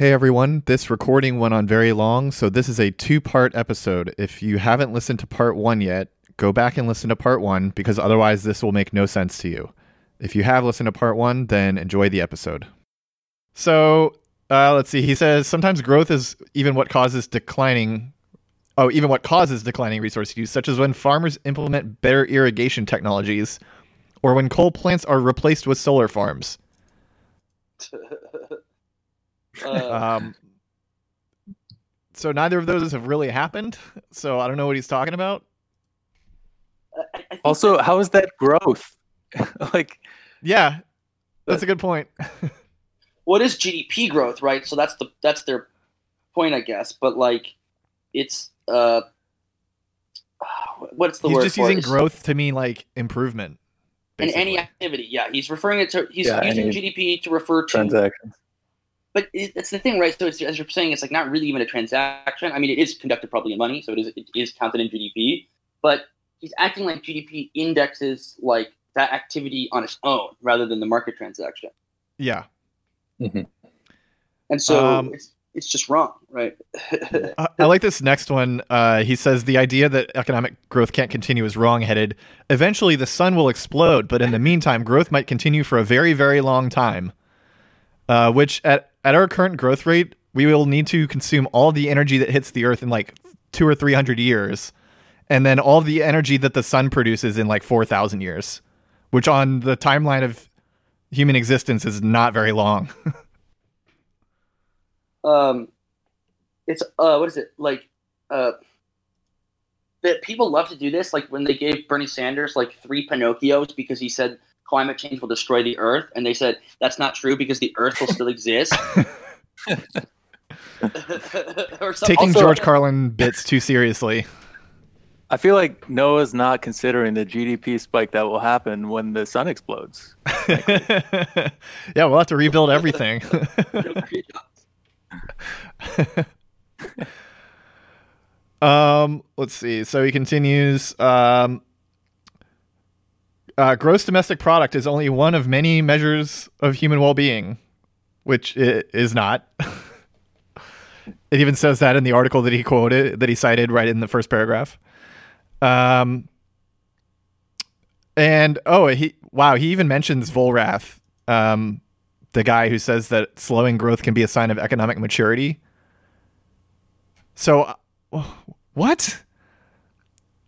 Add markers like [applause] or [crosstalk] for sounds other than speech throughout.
Hey everyone, this recording went on very long, so this is a two part episode. If you haven't listened to part one yet, go back and listen to part one because otherwise this will make no sense to you. If you have listened to part one, then enjoy the episode. So, uh, let's see. He says sometimes growth is even what causes declining. Oh, even what causes declining resource use, such as when farmers implement better irrigation technologies or when coal plants are replaced with solar farms. [laughs] Uh, Um, so neither of those have really happened. So I don't know what he's talking about. I- I think Also, that- how is that growth? [laughs] like, Yeah, that's a good point. [laughs] what is GDP growth, right? So that's the that's their point, I guess. But like, it's uh, what's the he's word He's just for using it? Growth to mean like improvement. in any activity. Yeah, he's referring it to he's Yeah, using GDP to refer to. transactions. But it, it's the thing, right? So it's, as you're saying, it's like not really even a transaction. I mean, it is conducted probably in money, so it is it is counted in GDP. But he's acting like GDP indexes like that activity on its own rather than the market transaction. Yeah. And so Um, it's it's just wrong, right? [laughs] I, I like this next one. Uh, he says the idea that economic growth can't continue is wrong-headed. Eventually, the sun will explode, but in the meantime, growth might continue for a very, very long time. Uh, which at at our current growth rate, we will need to consume all the energy that hits the Earth in like two or three hundred years, and then all the energy that the sun produces in like four thousand years, which on the timeline of human existence is not very long. [laughs] um, it's uh, what is it like? Uh, that people love to do this, like when they gave Bernie Sanders like three Pinocchios because he said climate change will destroy the Earth, and they said that's not true because the Earth will still exist. [laughs] [laughs] or something. Taking Also- George Carlin bits too seriously. I feel like Noah's not considering the GDP spike that will happen when the sun explodes. [laughs] yeah, we'll have to rebuild everything. um, let's see. So he continues. Um, uh, gross domestic product is only one of many measures of human well-being, which it is not. [laughs] it even says that in the article that he quoted, that he cited right in the first paragraph. Um, and oh, he wow, he even mentions Vollrath, um, the guy who says that slowing growth can be a sign of economic maturity. So, uh, what?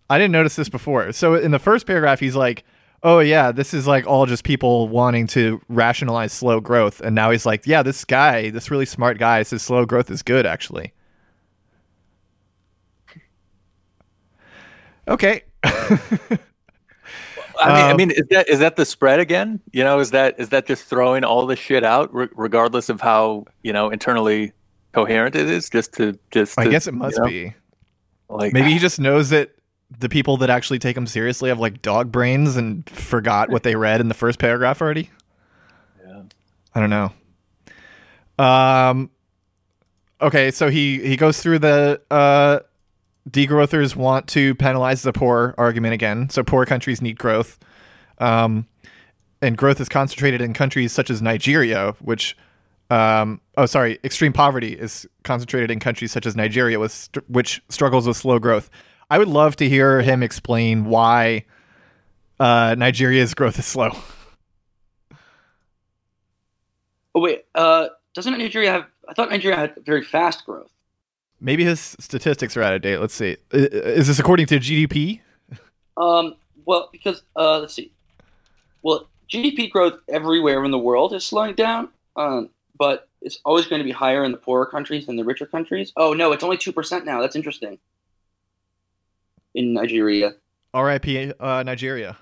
I didn't notice this before. So in the first paragraph, he's like, "Oh yeah, this is like all just people wanting to rationalize slow growth," and now he's like, "Yeah, this guy, this really smart guy, says slow growth is good, actually." Okay. I mean, I Um, mean, is that is that the spread again? You know, is that is that just throwing all the shit out, re- regardless of how you know internally coherent it is? Just to just I to, guess it you must know, be. like Maybe he just knows that the people that actually take them seriously have like dog brains and forgot what they read in the first paragraph already. Yeah. I don't know. Um. Okay, so he he goes through the uh, degrowthers want to penalize the poor argument again. So poor countries need growth, um, and growth is concentrated in countries such as Nigeria, which. Um, oh, sorry. Extreme poverty is concentrated in countries such as Nigeria, with st- which struggles with slow growth. I would love to hear him explain why uh, Nigeria's growth is slow. Oh wait, uh, doesn't Nigeria have? I thought Nigeria had very fast growth. Maybe his statistics are out of date. Let's see. Is this according to GDP? Um, well, because uh, let's see. Well, GDP growth everywhere in the world is slowing down, um, but it's always going to be higher in the poorer countries than the richer countries. Oh no, it's only two percent now. That's interesting. In Nigeria, R.I.P. Uh, Nigeria.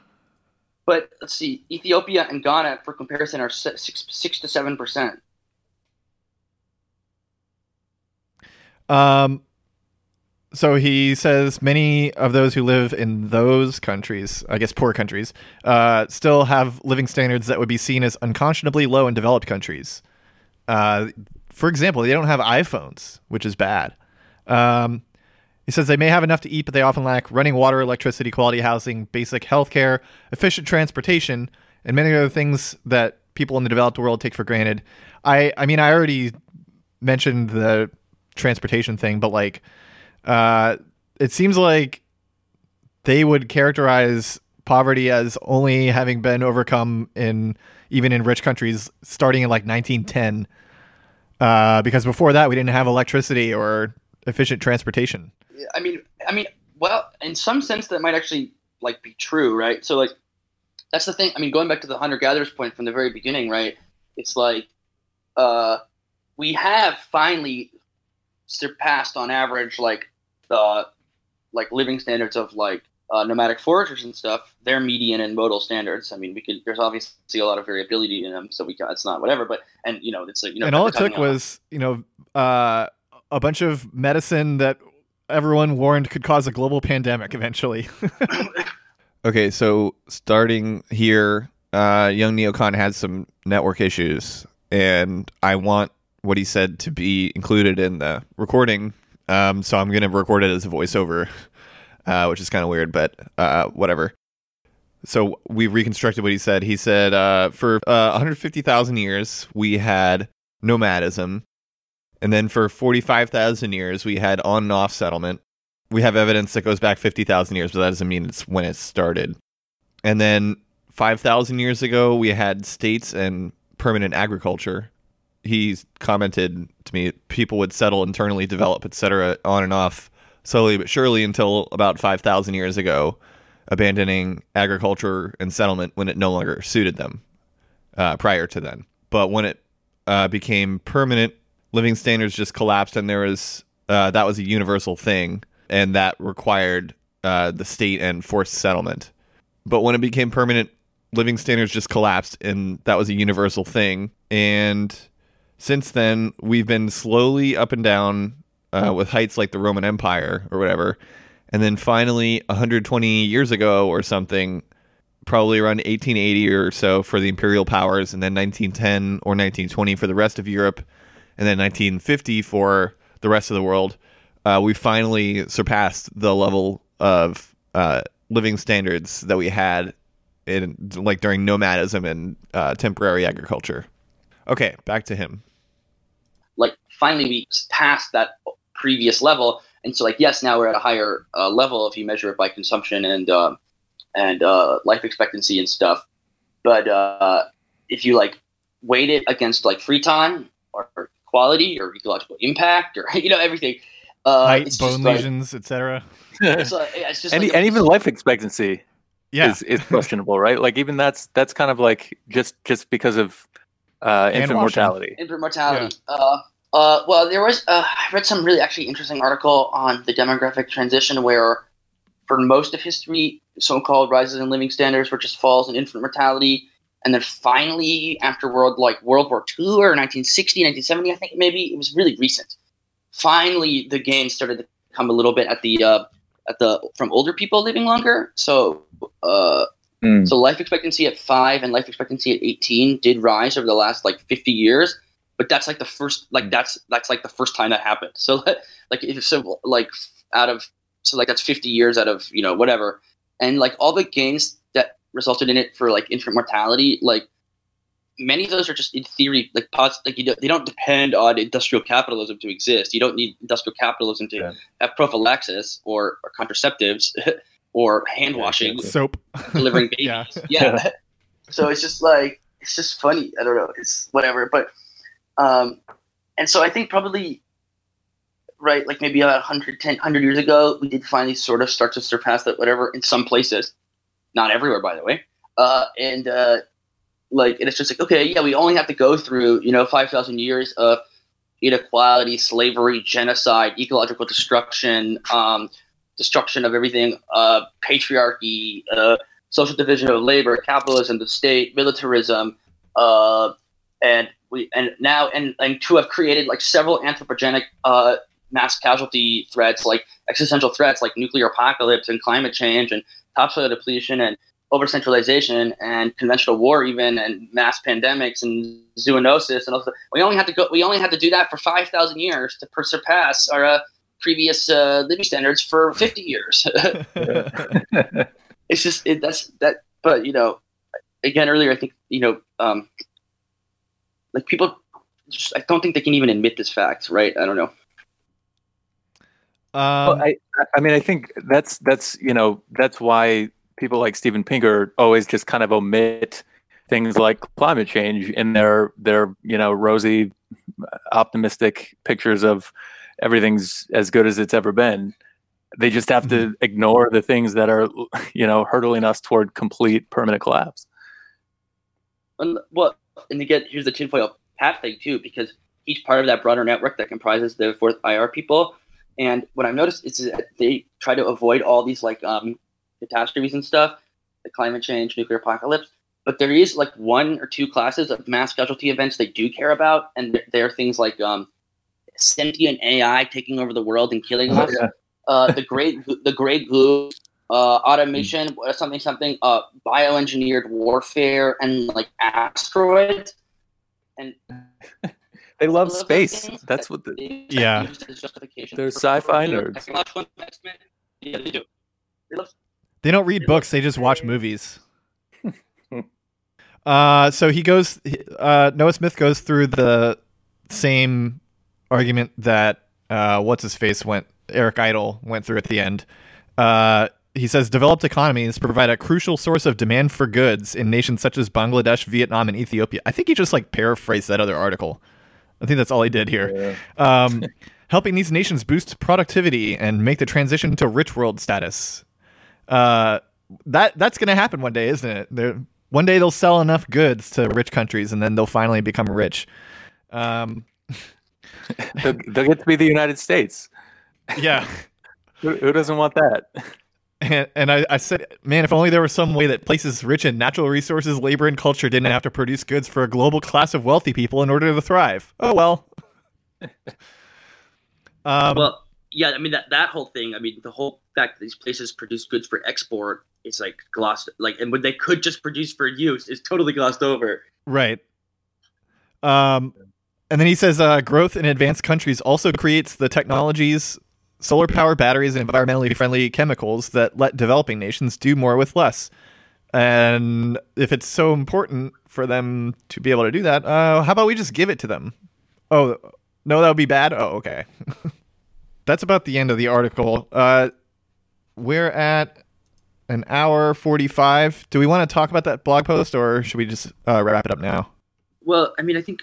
but let's see, Ethiopia and Ghana, for comparison, are six six to seven percent. Um, so he says many of those who live in those countries, I guess poor countries, uh, still have living standards that would be seen as unconscionably low in developed countries. Uh, for example, they don't have iPhones, which is bad. Um, he says they may have enough to eat, but they often lack running water, electricity, quality housing, basic health care, efficient transportation, and many other things that people in the developed world take for granted. I, I mean, I already mentioned the transportation thing, but like, uh, it seems like they would characterize poverty as only having been overcome in even in rich countries starting in like 1910. Uh, because before that, we didn't have electricity or efficient transportation. I mean, I mean, well, in some sense, that might actually like be true, right? So, like, that's the thing. I mean, going back to the hunter gatherers point from the very beginning, right? It's like, uh, we have finally surpassed on average like the like living standards of like uh, nomadic foragers and stuff, their median and modal standards. I mean, we could. There's obviously a lot of variability in them, so we can. It's not whatever, but and you know, it's like you know, and all it took was you know uh, a bunch of medicine that everyone warned could cause a global pandemic eventually. [laughs] okay, so starting here, uh, young Neocon had some network issues, and I want what he said to be included in the recording. Um, so I'm going to record it as a voiceover, uh, which is kind of weird, but uh, whatever. So we reconstructed what he said. He said uh, for uh, 150,000 years, we had nomadism. And then for 45,000 years, we had on and off settlement. We have evidence that goes back 50,000 years, but that doesn't mean it's when it started. And then 5,000 years ago, we had states and permanent agriculture he commented to me people would settle internally, develop, etc., on and off slowly but surely until about 5,000 years ago, abandoning agriculture and settlement when it no longer suited them uh, prior to then. But when it uh, became permanent, living standards just collapsed, and there was uh, that was a universal thing, and that required uh, the state and forced settlement. But when it became permanent, living standards just collapsed, and that was a universal thing. And since then, we've been slowly up and down uh, with heights like the Roman Empire or whatever. And then finally, 120 years ago or something, probably around 1880 or so for the imperial powers, and then 1910 or 1920 for the rest of Europe, and then 1950 for the rest of the world, uh, we finally surpassed the level of uh, living standards that we had in like during nomadism and uh, temporary agriculture. Okay, back to him like finally we passed that previous level and so like yes now we're at a higher uh, level if you measure it by consumption and uh, and uh, life expectancy and stuff but uh, if you like weight it against like free time or, quality or ecological impact or [laughs] you know everything uh, height bone lesions [laughs] like, etc it's, it's just and, like and even life expectancy yeah. is, is questionable right like even that's that's kind of like just just because of uh, infant mortality. Infant mortality. Yeah. Uh, uh, well, there was. Uh, I read some really actually interesting article on the demographic transition where, for most of history, so-called rises in living standards were just falls in infant mortality, and then finally, after world like World War II or 1960, 1970, I think maybe it was really recent. Finally, the gain started to come a little bit at the uh, at the from older people living longer. So uh, Mm. So life expectancy at five and life expectancy at 18 did rise over the last like 50 years, but that's like the first, like that's, that's like the first time that happened. So [laughs] like, if so like out of, so like that's 50 years out of, you know, whatever. And like all the gains resulted in it for like infant mortality, like many of those are just in theory, like pos- like you don't, they don't depend on industrial capitalism to exist. You don't need industrial capitalism to yeah. have prophylaxis or, or contraceptives. [laughs] or hand washing, soap, [laughs] delivering babies. yeah. yeah. [laughs] so it's just like it's just funny. I don't know. It's whatever. But um, and so I think probably right, like maybe about 110, 100 years ago, we did finally sort of start to surpass that. Whatever in some places, not everywhere, by the way. Uh, and uh, like, and it's just like okay, yeah, we only have to go through you know five thousand years of inequality, slavery, genocide, ecological destruction. Um, destruction of everything, uh, patriarchy, uh, social division of labor, capitalism, the state, militarism, uh, and we and now and and to have created like several anthropogenic uh, mass casualty threats, like existential threats, like nuclear apocalypse and climate change and topsoil depletion and over centralization and conventional war even and mass pandemics and zoonosis and also we only had to go we only had to do that for 5000 years to surpass our uh, previous uh, living standards for 50 years. [laughs] it's just it, that's that. But you know, again, earlier I think you know, um, like people just, I don't think they can even admit this fact, right? I don't know. Um, well, I, I mean, I think that's that's you know that's why people like Steven Pinker always just kind of omit things like climate change in their their you know rosy, optimistic pictures of everything's as good as it's ever been. They just have mm-hmm. to ignore the things that are you know hurtling us toward complete permanent collapse. And, well, and again, here's the tinfoil hat thing too, because each part of that broader network that comprises the fourth IR people and what I've noticed is that they try to avoid all these like um, catastrophes and stuff, the climate change, nuclear apocalypse. But there is like one or two classes of mass casualty events they do care about, and they are things like um, sentient AI taking over the world and killing oh, us. Yeah. Uh, the great, the grey goo, uh, automation, something, something, uh, bioengineered warfare, and like asteroids. And [laughs] They love space. That's what the yeah. They're sci-fi nerds. Yeah, they do. They, love, they don't read books. They just watch movies. [laughs] uh, so he goes. Uh, Noah Smith goes through the same argument that uh, what's his face went. Eric Idle went through at the end. Uh, he says developed economies provide a crucial source of demand for goods in nations such as Bangladesh, Vietnam, and Ethiopia. I think he just like paraphrased that other article. I think that's all he did here. Yeah. Um, [laughs] helping these nations boost productivity and make the transition to rich world status. Uh, that that's going to happen one day, isn't it? They're, one day they'll sell enough goods to rich countries, and then they'll finally become rich. Um, [laughs] they'll, they'll, get to be the United States. Yeah. [laughs] who, who doesn't want that? And, and I, I, said, man, if only there was some way that places rich in natural resources, labor, and culture didn't have to produce goods for a global class of wealthy people in order to thrive. Oh well. [laughs] um, well, yeah, I mean that that whole thing. I mean the whole fact that these places produce goods for export is like glossed, like, and when they could just produce for use is totally glossed over. Right. Um, and then he says, uh, growth in advanced countries also creates the technologies solar power batteries and environmentally friendly chemicals that let developing nations do more with less. And if it's so important for them to be able to do that, uh, how about we just give it to them? Oh, no, that would be bad? Oh, okay. [laughs] That's about the end of the article. Uh, we're at an hour 45. Do we want to talk about that blog post or should we just uh, wrap it up now? Well, I mean, I think,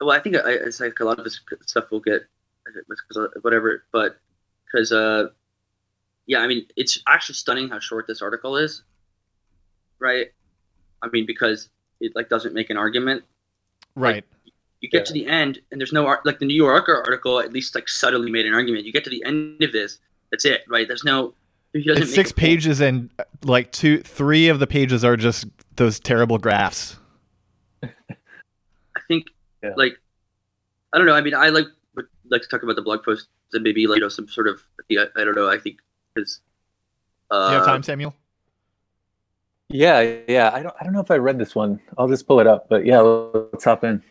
well, I think I, it's like a lot of this stuff will get whatever, but because uh, yeah, I mean, it's actually stunning how short this article is, right? I mean, because it like doesn't make an argument, right? Like, you get yeah. to the end, and there's no art. Like the New Yorker article, at least like subtly made an argument. You get to the end of this, that's it, right? There's no. It's six pages, and like two, three of the pages are just those terrible graphs. [laughs] I think, yeah. like, I don't know. I mean, I like would like to talk about the blog post and maybe like you know some sort of I, I don't know. I think because uh, you have time, Samuel. Yeah, yeah. I don't. I don't know if I read this one. I'll just pull it up. But yeah, let's hop in.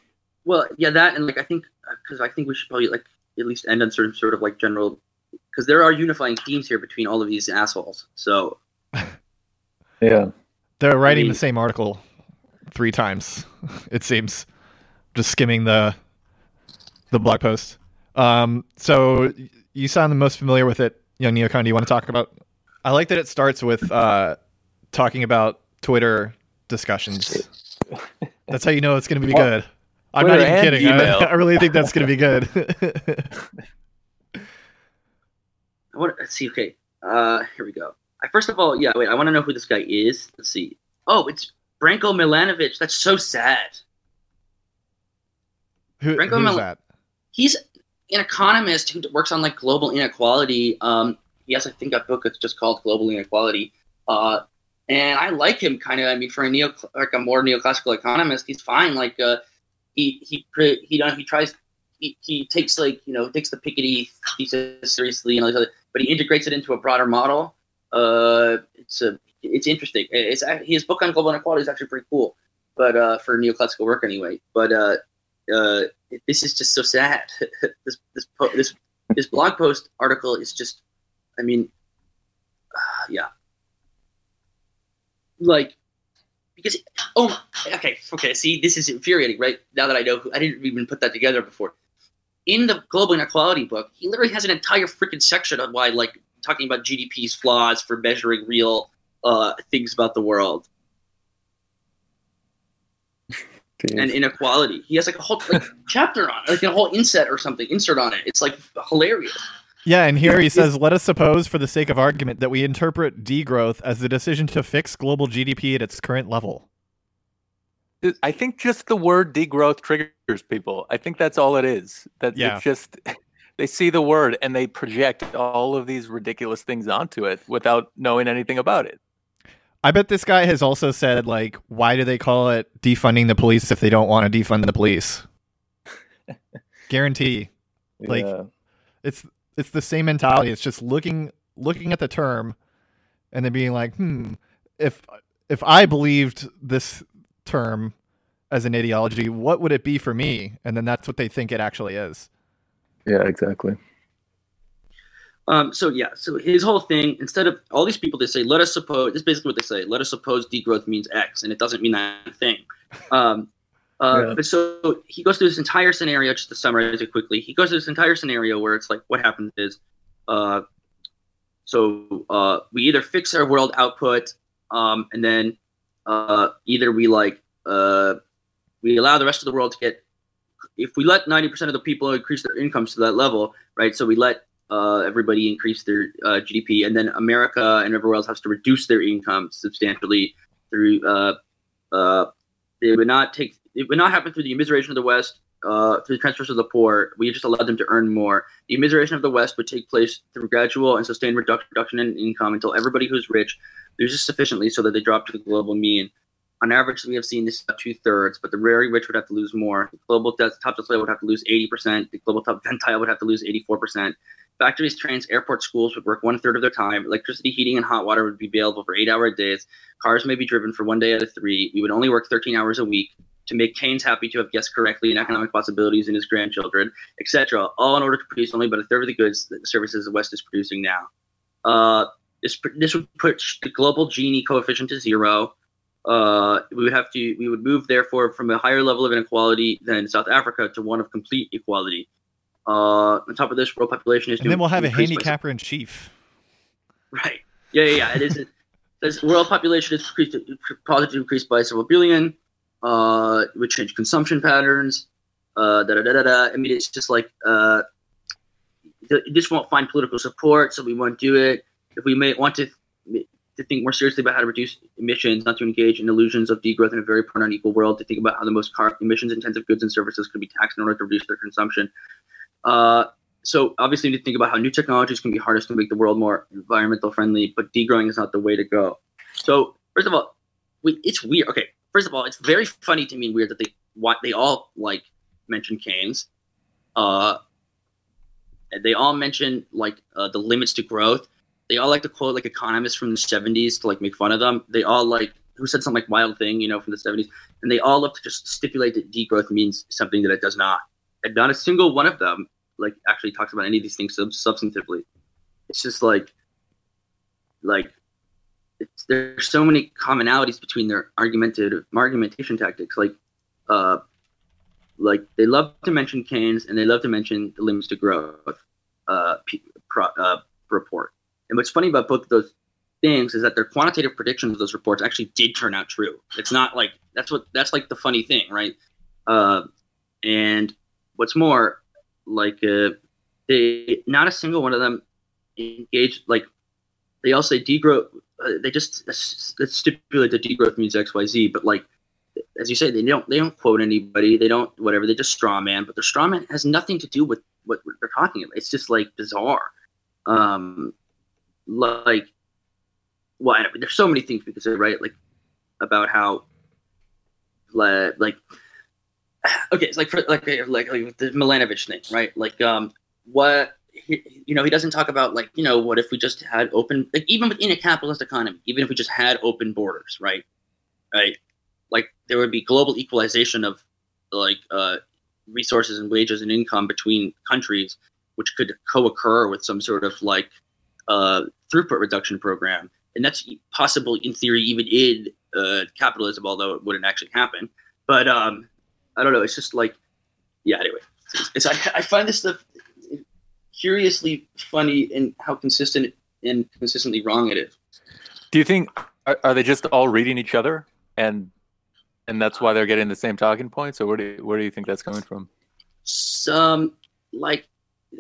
Well, yeah, that and like I think because I think we should probably like at least end on certain sort of like general because there are unifying themes here between all of these assholes. So [laughs] yeah, they're writing I mean, the same article three times. [laughs] It seems just skimming the the blog post. Um, so you sound the most familiar with it, young Neocon. Do you want to talk about? I like that it starts with uh, talking about Twitter discussions. [laughs] That's how you know it's going to be good. I'm Twitter not even kidding. I, I, really think that's going to be good. [laughs] I want. Let's see. Okay. Uh, here we go. I, first of all, yeah. Wait. I want to know who this guy is. Let's see. Oh, it's Branko Milanovic. That's so sad. Who, Branko who's Mil- that? He's an economist who works on like global inequality. Um, he has, I think, a book that's just called Global Inequality. Uh, and I like him kind of. I mean, for a neo, like a more neoclassical economist, he's fine. Like, uh, he he he he, he tries. He, he takes like you know takes the Piketty thesis seriously and all these other, but he integrates it into a broader model. Uh, it's a it's interesting. It's his book on global inequality is actually pretty cool, but uh, for neoclassical work anyway. But uh, uh, this is just so sad. [laughs] this this this this blog post article is just, I mean, uh, yeah, like because oh okay okay see this is infuriating right now that I know who, I didn't even put that together before. In the global inequality book, he literally has an entire freaking section on why like talking about GDP's flaws for measuring real uh, things about the world and inequality. He has like a whole like, [laughs] chapter on it, like a whole inset or something, insert on it. It's like hilarious. Yeah, and here he says, let us suppose, for the sake of argument, that we interpret degrowth as the decision to fix global GDP at its current level. I think just the word degrowth triggers people. I think that's all it is. That Yeah. it's just [laughs] they see the word and they project all of these ridiculous things onto it without knowing anything about it. I bet this guy has also said, like, why do they call it defunding the police if they don't want to defund the police? [laughs] Guarantee. Like- Yeah. It's it's the same mentality. It's just looking looking at the term and then being like, hmm, if if I believed this term as an ideology, what would it be for me? And then that's what they think it actually is. yeah, exactly. Um, so yeah, so his whole thing, instead of all these people, they say, let us suppose, this is basically what they say, let us suppose degrowth means X, and it doesn't mean that thing. [laughs] Um, uh, Yeah. But so he goes through this entire scenario, just to summarize it quickly, he goes through this entire scenario where it's like, what happens is, uh, so uh, we either fix our world output, um, and then uh, either we like, uh, we allow the rest of the world to get, if we let 90% of the people increase their incomes to that level, right? So we let uh, everybody increase their uh, GDP, and then America and everywhere else has to reduce their income substantially through. Uh, uh, it would not take. It would not happen through the immiseration of the West, uh, through the transfers of the poor. We just allowed them to earn more. The immiseration of the West would take place through gradual and sustained reduction in income until everybody who's rich loses sufficiently so that they drop to the global mean. On average, we have seen this two thirds, but the very rich would have to lose more. The global top decile would have to lose 80%. The global top ventile would have to lose 84%. Factories, trains, airports, schools would work one third of their time. Electricity, heating, and hot water would be available for eight hour days. Cars may be driven for one day out of three. We would only work 13 hours a week to make Keynes happy to have guessed correctly in economic possibilities in his grandchildren, etc. All in order to produce only about a third of the goods that the services the West is producing now. Uh, this this would put the global Gini coefficient to zero. Uh, we would have to we would move therefore from a higher level of inequality than South Africa to one of complete equality. Uh, on top of this, world population is And then we'll have a by- handicapper in chief. [laughs] Right. Yeah, yeah, yeah. It is. This world population is increased, projected to increase by several billion. Uh, it would change consumption patterns. Uh, da da da da da. I mean, it's just like uh, th- this won't find political support, so we won't do it. If we may want to to think more seriously about how to reduce emissions, not to engage in illusions of degrowth in a very poor and unequal world, to think about how the most car- emissions-intensive goods and services could be taxed in order to reduce their consumption. Uh, so obviously, we need to think about how new technologies can be harnessed to make the world more environmental friendly, but degrowing is not the way to go. So first of all, we, it's weird. Okay, first of all, it's very funny to me and weird that they what they all like mention Keynes. Uh, they all mention like uh, the limits to growth. They all like to quote like economists from the '70s to like make fun of them. They all like who said some like wild thing, you know, from the '70s, and they all love to just stipulate that degrowth means something that it does not. And not a single one of them like actually talks about any of these things sub- substantively. It's just like, like, it's, there's so many commonalities between their argumentative argumentation tactics. Like, uh, like they love to mention Keynes and they love to mention the limits to growth uh, pro, uh, report. And what's funny about both of those things is that their quantitative predictions of those reports actually did turn out true. It's not like that's what that's like the funny thing, right? Uh, and what's more, like uh, they not a single one of them engaged like they all say degrowth uh, they just stipulate that degrowth means xyz but like as you say they don't they don't quote anybody they don't whatever they just straw man but their straw man has nothing to do with what they're talking about it's just like bizarre um like well there's so many things we could say right like about how like, like [sighs] okay, it's like for like like like the Milanovic thing, right? Like um, what he, you know, he doesn't talk about like you know, what if we just had open, like even within a capitalist economy, even if we just had open borders, right? Right, like there would be global equalization of like uh, resources and wages and income between countries, which could co-occur with some sort of like uh, throughput reduction program, and that's possible in theory even in uh, capitalism, although it wouldn't actually happen. But um, I don't know. It's just like, yeah. Anyway, it's, it's I, I find this stuff curiously funny in how consistent and consistently wrong it is. Do you think are, are they just all reading each other and and that's why they're getting the same talking points, or where do you, where do you think that's coming from? Some like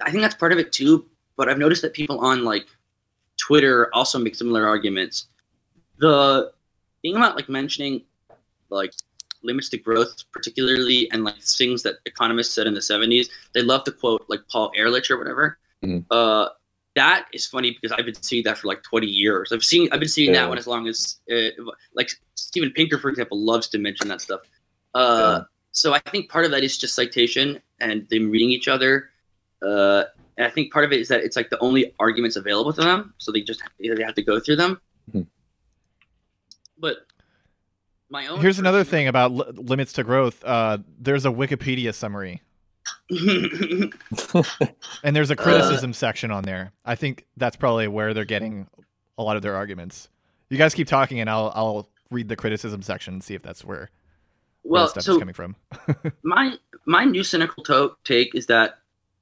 I think that's part of it too. But I've noticed that people on like Twitter also make similar arguments. The thing about like mentioning like limits to growth, particularly, and like things that economists said in the 70s, they love to quote like Paul Ehrlich or whatever. Mhm. Uh, that is funny because I've been seeing that for like 20 years. I've seen I've been seeing Yeah. that one as long as uh, like Steven Pinker, for example, loves to mention that stuff. Uh, So I think part of that is just citation and them reading each other. Uh, and I think part of it is that it's like the only arguments available to them, so they just they have to go through them. Mhm. But my own Here's another thing about li- limits to growth. Uh, there's a Wikipedia summary, [laughs] [laughs] and there's a criticism section on there. I think that's probably where they're getting a lot of their arguments. You guys keep talking, and I'll I'll read the criticism section and see if that's where, where well, stuff so is coming from. [laughs] my my new cynical to- take is that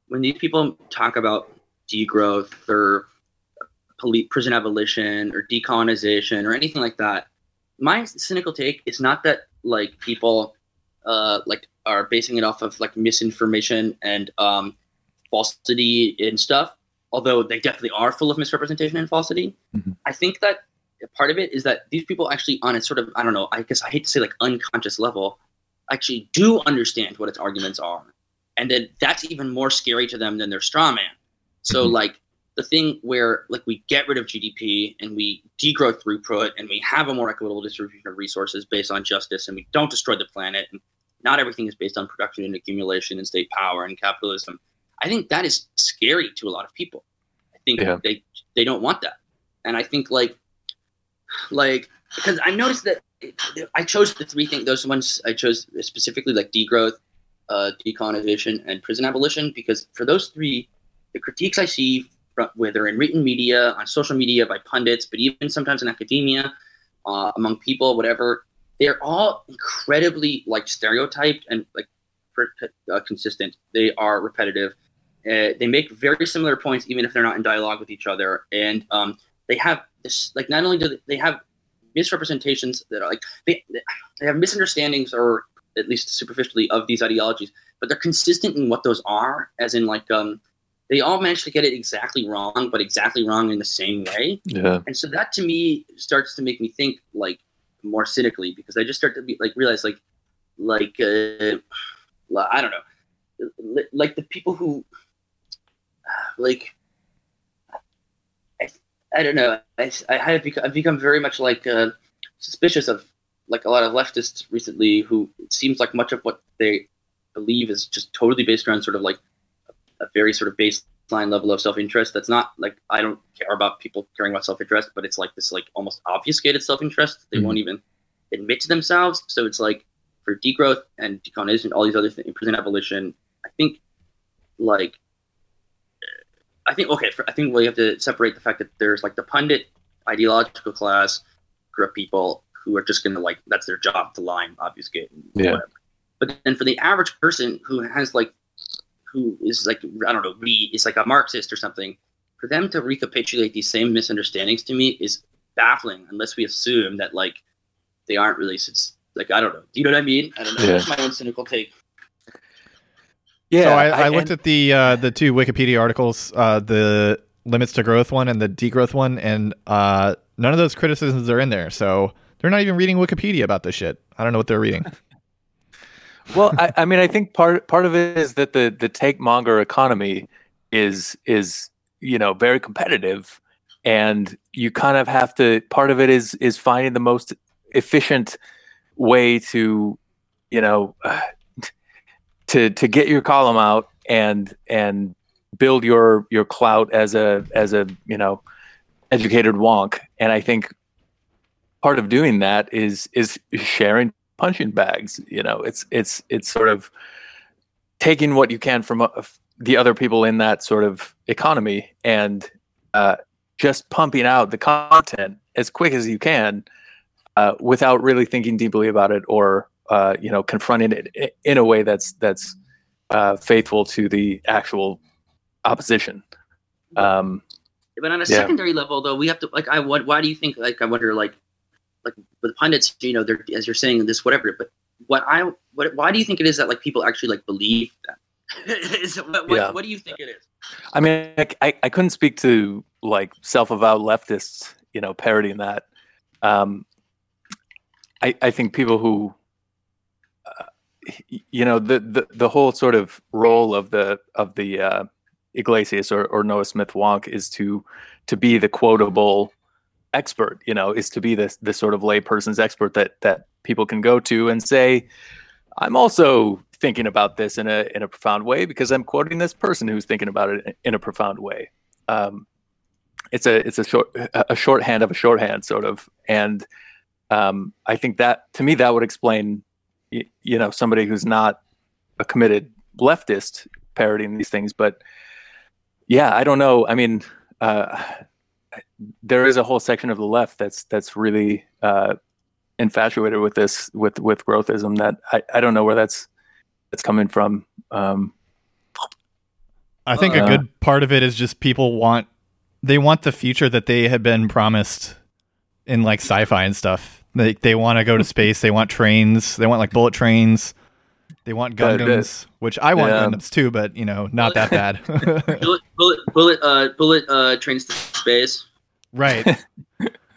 when these people talk about degrowth or prison abolition or decolonization or anything like that, my cynical take is not that like people uh, like are basing it off of like misinformation and um, falsity and stuff. Although they definitely are full of misrepresentation and falsity, Mhm. I think that part of it is that these people actually on a sort of I don't know I guess I hate to say like unconscious level actually do understand what its arguments are, and then that's even more scary to them than their straw man. So Mhm. like the thing where like we get rid of GDP and we degrow throughput and we have a more equitable distribution of resources based on justice and we don't destroy the planet and not everything is based on production and accumulation and state power and capitalism. I think that is scary to a lot of people. I think Yeah. they they don't want that, and I think like like because I noticed that I chose the three things. Those ones I chose specifically like degrowth, uh, decolonization, and prison abolition because for those three, the critiques I see, from, whether in written media, on social media, by pundits, but even sometimes in academia, uh, among people, whatever, they're all incredibly like stereotyped and like uh, consistent. They are repetitive. Uh, they make very similar points, even if they're not in dialogue with each other, and um, they have this like not only do they, they have misrepresentations that are like they, they have misunderstandings or at least superficially of these ideologies. But they're consistent in what those are as in like um they all manage to get it exactly wrong but exactly wrong in the same way. Yeah. and so that to me starts to make me think like more cynically because i just start to be like realize like like uh i don't know. Like the people who [sighs] like I, I don't know. I, I have become, I've become very much like uh, suspicious of like a lot of leftists recently who it seems like much of what they believe is just totally based around sort of like a very sort of baseline level of self-interest that's not like i don't care about people caring about self-interest but it's like this like almost obfuscated self-interest they Mhm. won't even admit to themselves so it's like for degrowth and decolonization all these other things prison abolition i think like i think okay for, i think we have to separate the fact that there's like the pundit ideological class group of people who are just gonna like that's their job to lie and obfuscate and Yeah. whatever but then for the average person who has like who is like I don't know, re is like a Marxist or something, for them to recapitulate these same misunderstandings to me is baffling unless we assume that like they aren't really s- like I don't know. Do you know what I mean? I don't know. Yeah. That's my own cynical take. Yeah. so I, I, looked and- at the uh, the two Wikipedia articles, uh, the limits to growth one and the degrowth one, and uh, none of those criticisms are in there. So they're not even reading Wikipedia about this shit. I don't know what they're reading. [laughs] well, I, I mean, I think part part of it is that the the take monger economy is is you know very competitive, and you kind of have to. Part of it is is finding the most efficient way to you know [sighs] to to get your column out and and build your your clout as a as a you know educated wonk. And I think part of doing that is is sharing punching bags you know it's it's it's sort of taking what you can from uh, the other people in that sort of economy and uh, just pumping out the content as quick as you can uh, without really thinking deeply about it or uh, you know confronting it in a way that's that's uh, faithful to the actual opposition. Um, but on a yeah. secondary level, though, we have to like. I what? Why do you think? Like, I wonder. Like, like the pundits, you know, they're as you're saying this, whatever. But what I what? Why do you think it is that like people actually like believe that? [laughs] Is it- what, what, Yeah. what do you think it is? I mean, I, I, I couldn't speak to like self-avowed leftists, you know, parodying that. Um, I, I think people who, uh, you know, the, the the whole sort of role of the of the uh, Yglesias or, or Noah Smith Wonk is to to be the quotable expert. You know, is to be this this sort of layperson's expert that that people can go to and say, I'm also thinking about this in a in a profound way because I'm quoting this person who's thinking about it in a profound way. Um, it's a it's a short a shorthand of a shorthand sort of, and um, I think that to me that would explain, you, you know, somebody who's not a committed leftist parodying these things. But yeah, I don't know. I mean, uh, there is a whole section of the left that's that's really uh, infatuated with this with with growthism that I, I don't know where that's that's coming from. Um, I think Uh, a good part of it is just people want they want the future that they have been promised in like sci-fi and stuff. They they want to go to [laughs] space. They want trains. They want like bullet trains. They want Uh, the- Gundams, which I want Yeah. Gundams too, but you know, not that bad. [laughs] Bullet, bullet, bullet, uh, bullet uh, trains to space. right. [laughs]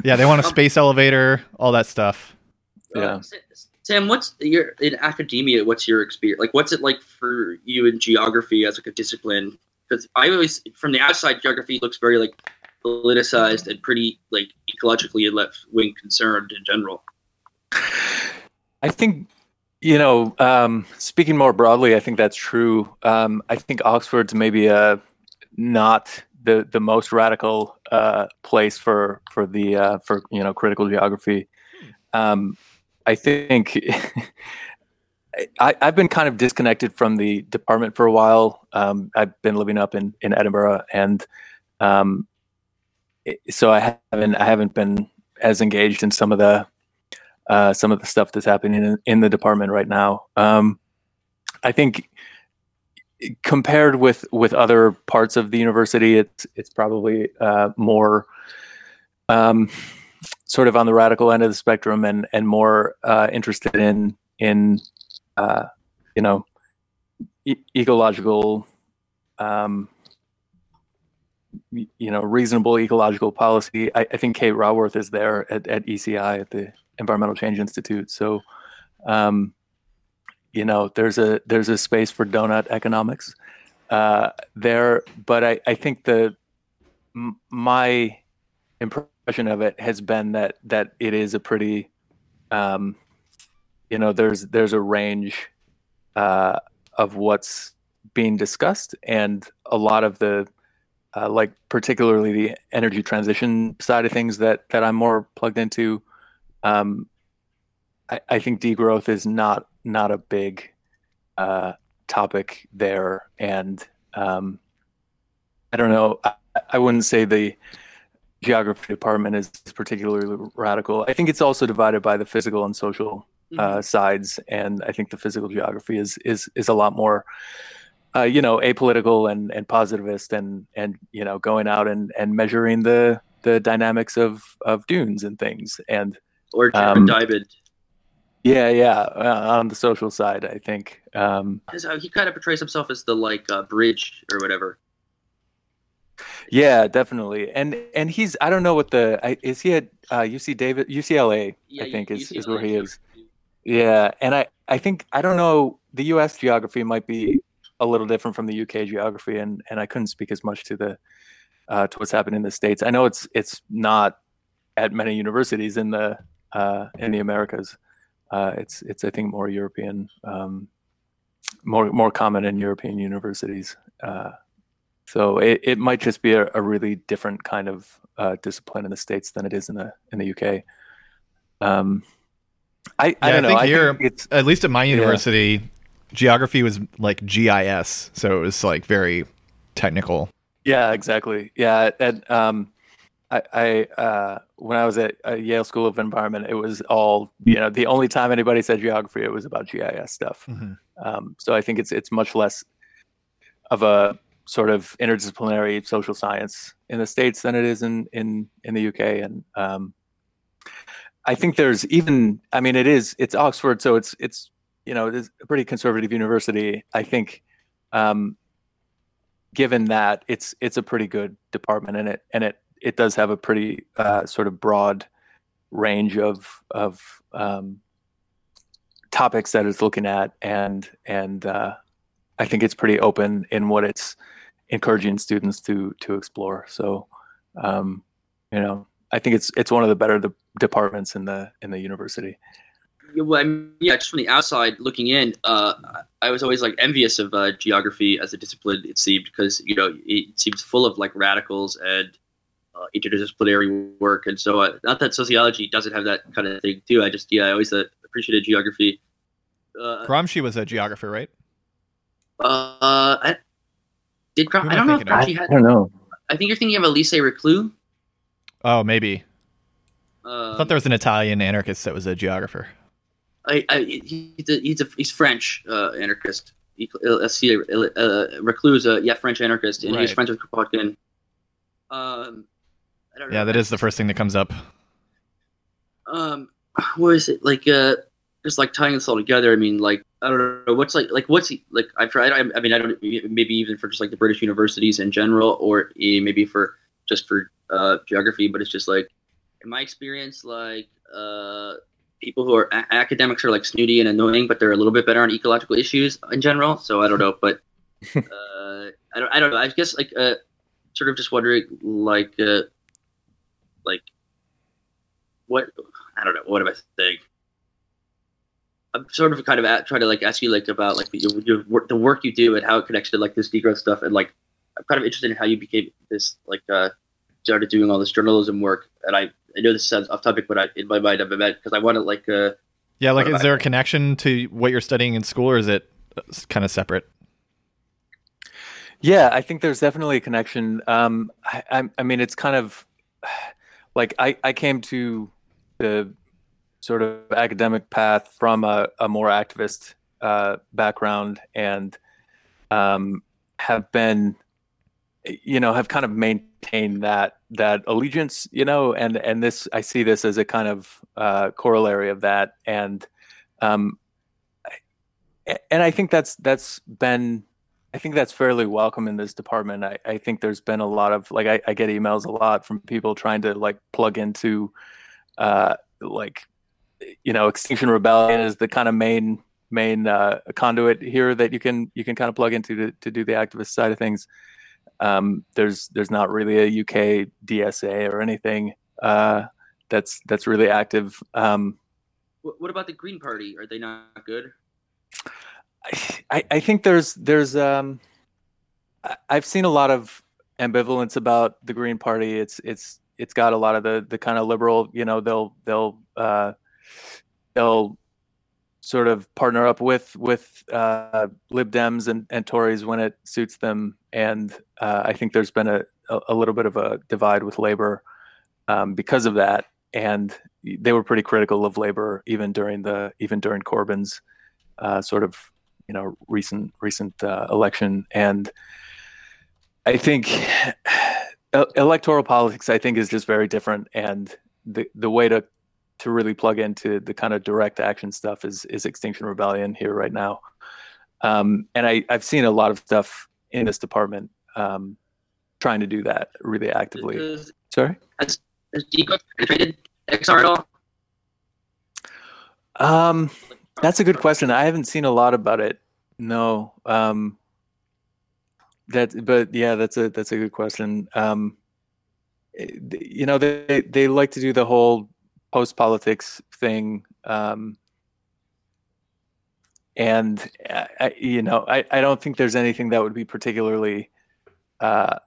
Yeah, they want a space elevator, all that stuff. Yeah. Uh, Sam, what's your in academia? What's your experience? Like, what's it like for you in geography as like a discipline? Because I always, from the outside, geography looks very like politicized and pretty like ecologically and left wing concerned in general. I think, you know, um, speaking more broadly, I think that's true. Um, I think Oxford's maybe uh, not the the most radical uh, place for for the uh, for you know critical geography. Um, I think [laughs] I, I've been kind of disconnected from the department for a while. Um, I've been living up in, in Edinburgh, and um, so I haven't I haven't been as engaged in some of the uh, some of the stuff that's happening in, in the department right now. Um, I think compared with with other parts of the university, it's it's probably uh, more um, sort of on the radical end of the spectrum, and and more uh, interested in in uh, you know e- ecological. Um, you know, reasonable ecological policy. I, I think Kate Raworth is there at, at ECI at the Environmental Change Institute. So, um, you know, there's a there's a space for donut economics uh, there, but I, I think the m- my impression of it has been that that it is a pretty, um, you know, there's there's a range uh, of what's being discussed, and a lot of the uh, like particularly the energy transition side of things that that I'm more plugged into. Um, I, I think degrowth is not not a big uh, topic there, and um, I don't know. I, I wouldn't say the geography department is particularly radical. I think it's also divided by the physical and social uh, sides, and I think the physical geography is is is a lot more, uh, you know, apolitical and and positivist, and and you know, going out and and measuring the the dynamics of of dunes and things, and or Um, Diamond. yeah, yeah, uh, on the social side, I think. Um, uh, he kind of portrays himself as the like uh, bridge or whatever. yeah, definitely, and and he's I don't know what the I, is he at uh, UC David UCLA Yeah, I think is you is where he is. Yeah, and I I think I don't know the U.S. geography might be a little different from the U.K. geography, and and I couldn't speak as much to the uh, to what's happening in the states. I know it's it's not at many universities in the uh, in the Americas. Uh, it's it's I think more European, um, more more common in European universities. Uh, so it, it might just be a, a really different kind of uh, discipline in the states than it is in the in the UK. Um, I, I Yeah, don't I know. think I here- think it's At least at my university, geography was like GIS, so it was like very technical. Yeah, exactly. Yeah, and um, I, I uh, when I was at uh, Yale School of Environment, it was all you know. The only time anybody said geography, it was about GIS stuff. Mhm. Um, so I think it's it's much less of a sort of interdisciplinary social science in the states than it is in in in the UK. And um, I think there's even. I mean, it is it's Oxford, so it's it's you know it is a pretty conservative university. I think. Um, given that it's it's a pretty good department and it and it it does have a pretty uh, sort of broad range of of um, topics that it's looking at, and and uh, I think it's pretty open in what it's encouraging students to to explore. So, um, you know, I think it's it's one of the better de- departments in the in the university. Well, I mean, yeah, just from the outside looking in, uh, I was always like envious of uh, geography as a discipline. It seemed because you know it seems full of like radicals and uh, interdisciplinary work, and so uh, not that sociology doesn't have that kind of thing too. I just yeah, I always uh, appreciated geography. Uh, Gramsci was a geographer, right? uh, I, did Gra- I I don't know if? Gramsci had. don't know. I think you're thinking of Élisée Reclus. Oh, maybe. Uh, I thought there was an Italian anarchist that was a geographer. I, I he's a, he's a, he's French uh, anarchist. He- uh, see, uh, Reclus, uh, yeah, French anarchist, and he was Right. friends with Kropotkin. Um, I don't know. Yeah, that is the first thing that comes up. Um, what is it like? Uh, just like tying this all together. I mean, like I don't know what's like like what's he like? I've tried. I, I mean, I don't maybe even for just like the British universities in general, or maybe for just for uh, geography. But it's just like in my experience, like uh, people who are a- academics are like snooty and annoying, but they're a little bit better on ecological issues in general. So I don't know, but [laughs] uh, I don't. I don't know. I guess like uh, sort of just wondering like uh, like what I don't know. What am I saying? I'm sort of kind of at, trying to like ask you like about like your, your work, the work you do and how it connects to like this degrowth stuff, and like I'm kind of interested in how you became this like uh started doing all this journalism work. And I I know this sounds off topic, but I in my mind I'm meant because I want to like uh Yeah, like, is there a connection to what you're studying in school, or is it kind of separate? Yeah, I think there's definitely a connection. Um, I, I, I mean, it's kind of like I, I came to the sort of academic path from a, a more activist uh, background and um, have been, you know, have kind of maintained that that allegiance, you know, and and this I see this as a kind of uh, corollary of that, and um, and I think that's that's been I think that's fairly welcome in this department. I, I think there's been a lot of like I, I get emails a lot from people trying to like plug into uh like you know Extinction Rebellion is the kind of main main uh, conduit here that you can you can kind of plug into to, to do the activist side of things. Um, there's there's not really a UK DSA or anything uh, that's that's really active. Um, what, what about the Green Party? Are they not good? I, think there's there's um I've seen a lot of ambivalence about the Green Party. It's it's it's got a lot of the the kind of liberal, you know, they'll they'll uh they'll sort of partner up with with uh Lib Dems and, and Tories when it suits them. And uh, I think there's been a, a, a little bit of a divide with Labor um, because of that. And they were pretty critical of Labor even during the even during Corbyn's uh, sort of you know recent recent uh, election and i think [sighs] electoral politics i think is just very different and the the way to to really plug into the kind of direct action stuff is is extinction rebellion here right now um, and i i've seen a lot of stuff in this department um, trying to do that really actively Is, sorry has degrowth penetrated XR at all? um That's a good question. I haven't seen a lot about it. No. Um that but yeah, that's a that's a good question. Um eh, you know, they they like to do the whole post politics thing um and I, you know, I I don't think there's anything that would be particularly uh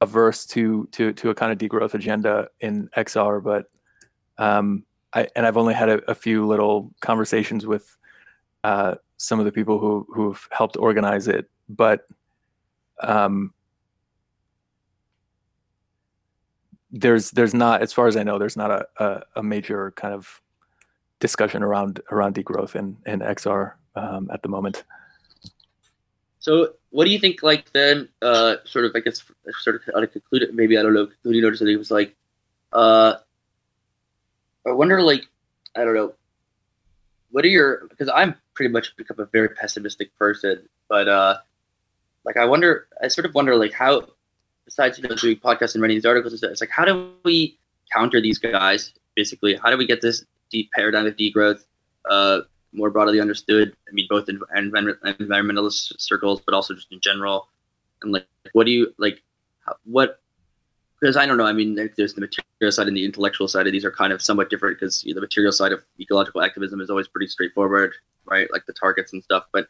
averse to to to a kind of degrowth agenda in XR, but um I, and I've only had a, a few little conversations with uh, some of the people who who've helped organize it, but um, there's there's not, as far as I know, there's not a, a, a major kind of discussion around around degrowth in in XR um, at the moment. So, what do you think? Like then, uh, sort of, I guess, sort of, out of conclude, maybe I don't know, concluding notice. Think it was like, uh, I wonder, like, I don't know, what are your? Because I'm pretty much become a very pessimistic person, but uh, like, I wonder, I sort of wonder, like, how, besides you know doing podcasts and writing these articles, it's like, how do we counter these guys? Basically, how do we get this deep paradigm of degrowth? Uh, more broadly understood. I mean, both in environmentalist circles, but also just in general. And like, what do you like? What? Because I don't know. I mean, there's the material side and the intellectual side, and these are kind of somewhat different. Because you know, the material side of ecological activism is always pretty straightforward, right? Like the targets and stuff. But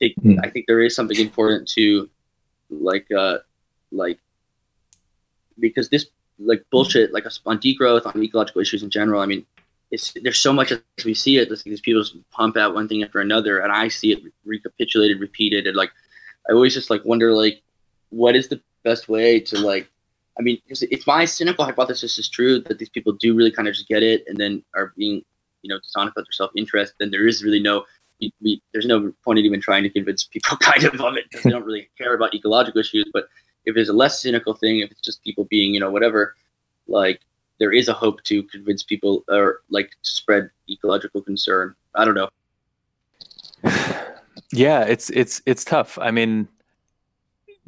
it, mm. I think there is something important to, like, uh, like, because this like bullshit, like on degrowth, on ecological issues in general. I mean, it's there's so much as we see it. These people pump out one thing after another, and I see it recapitulated, repeated, and like I always just like wonder like what is the best way to like. I mean, if my cynical hypothesis is true that these people do really kind of just get it and then are being, you know, dishonest about their self interest, then there is really no, we, we, there's no point in even trying to convince people [laughs] kind of of it because they don't really care about ecological issues. But if there's a less cynical thing, if it's just people being, you know, whatever, like there is a hope to convince people or like to spread ecological concern. I don't know. [sighs] Yeah, it's it's it's tough. I mean,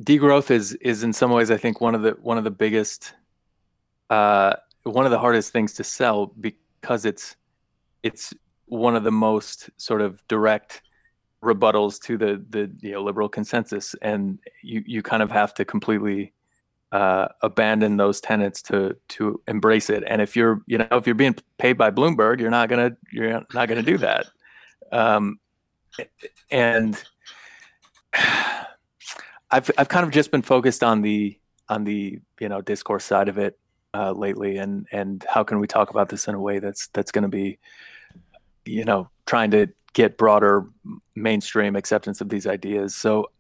degrowth is is in some ways I think one of the one of the biggest uh one of the hardest things to sell because it's it's one of the most sort of direct rebuttals to the the you know, liberal consensus and you you kind of have to completely uh, abandon those tenets to to embrace it. And if you're you know if you're being paid by Bloomberg, you're not gonna you're not gonna do that. Um, and [sighs] I've I've kind of just been focused on the on the you know discourse side of it uh, lately, and and how can we talk about this in a way that's that's going to be you know trying to get broader mainstream acceptance of these ideas. So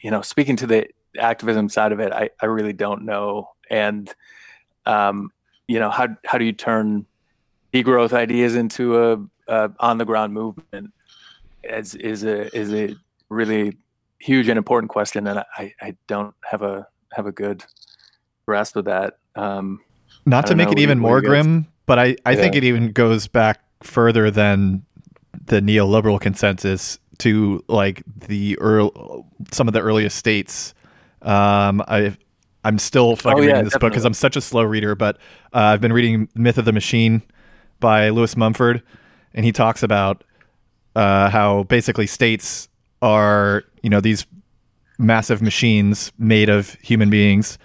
you know speaking to the activism side of it, I, I really don't know. And, um, you know, how, how do you turn degrowth ideas into a, a on the ground movement is, is a, is a really huge and important question. And I, I don't have a, have a good grasp of that. Um, Not to make it even more grim, but I, I yeah. think it even goes back further than the neoliberal consensus to like the early, some of the earliest states um, I I'm still fucking oh, yeah, reading this definitely. book because I'm such a slow reader, but uh, I've been reading Myth of the Machine by Lewis Mumford, and he talks about uh, how basically states are you know these massive machines made of human beings,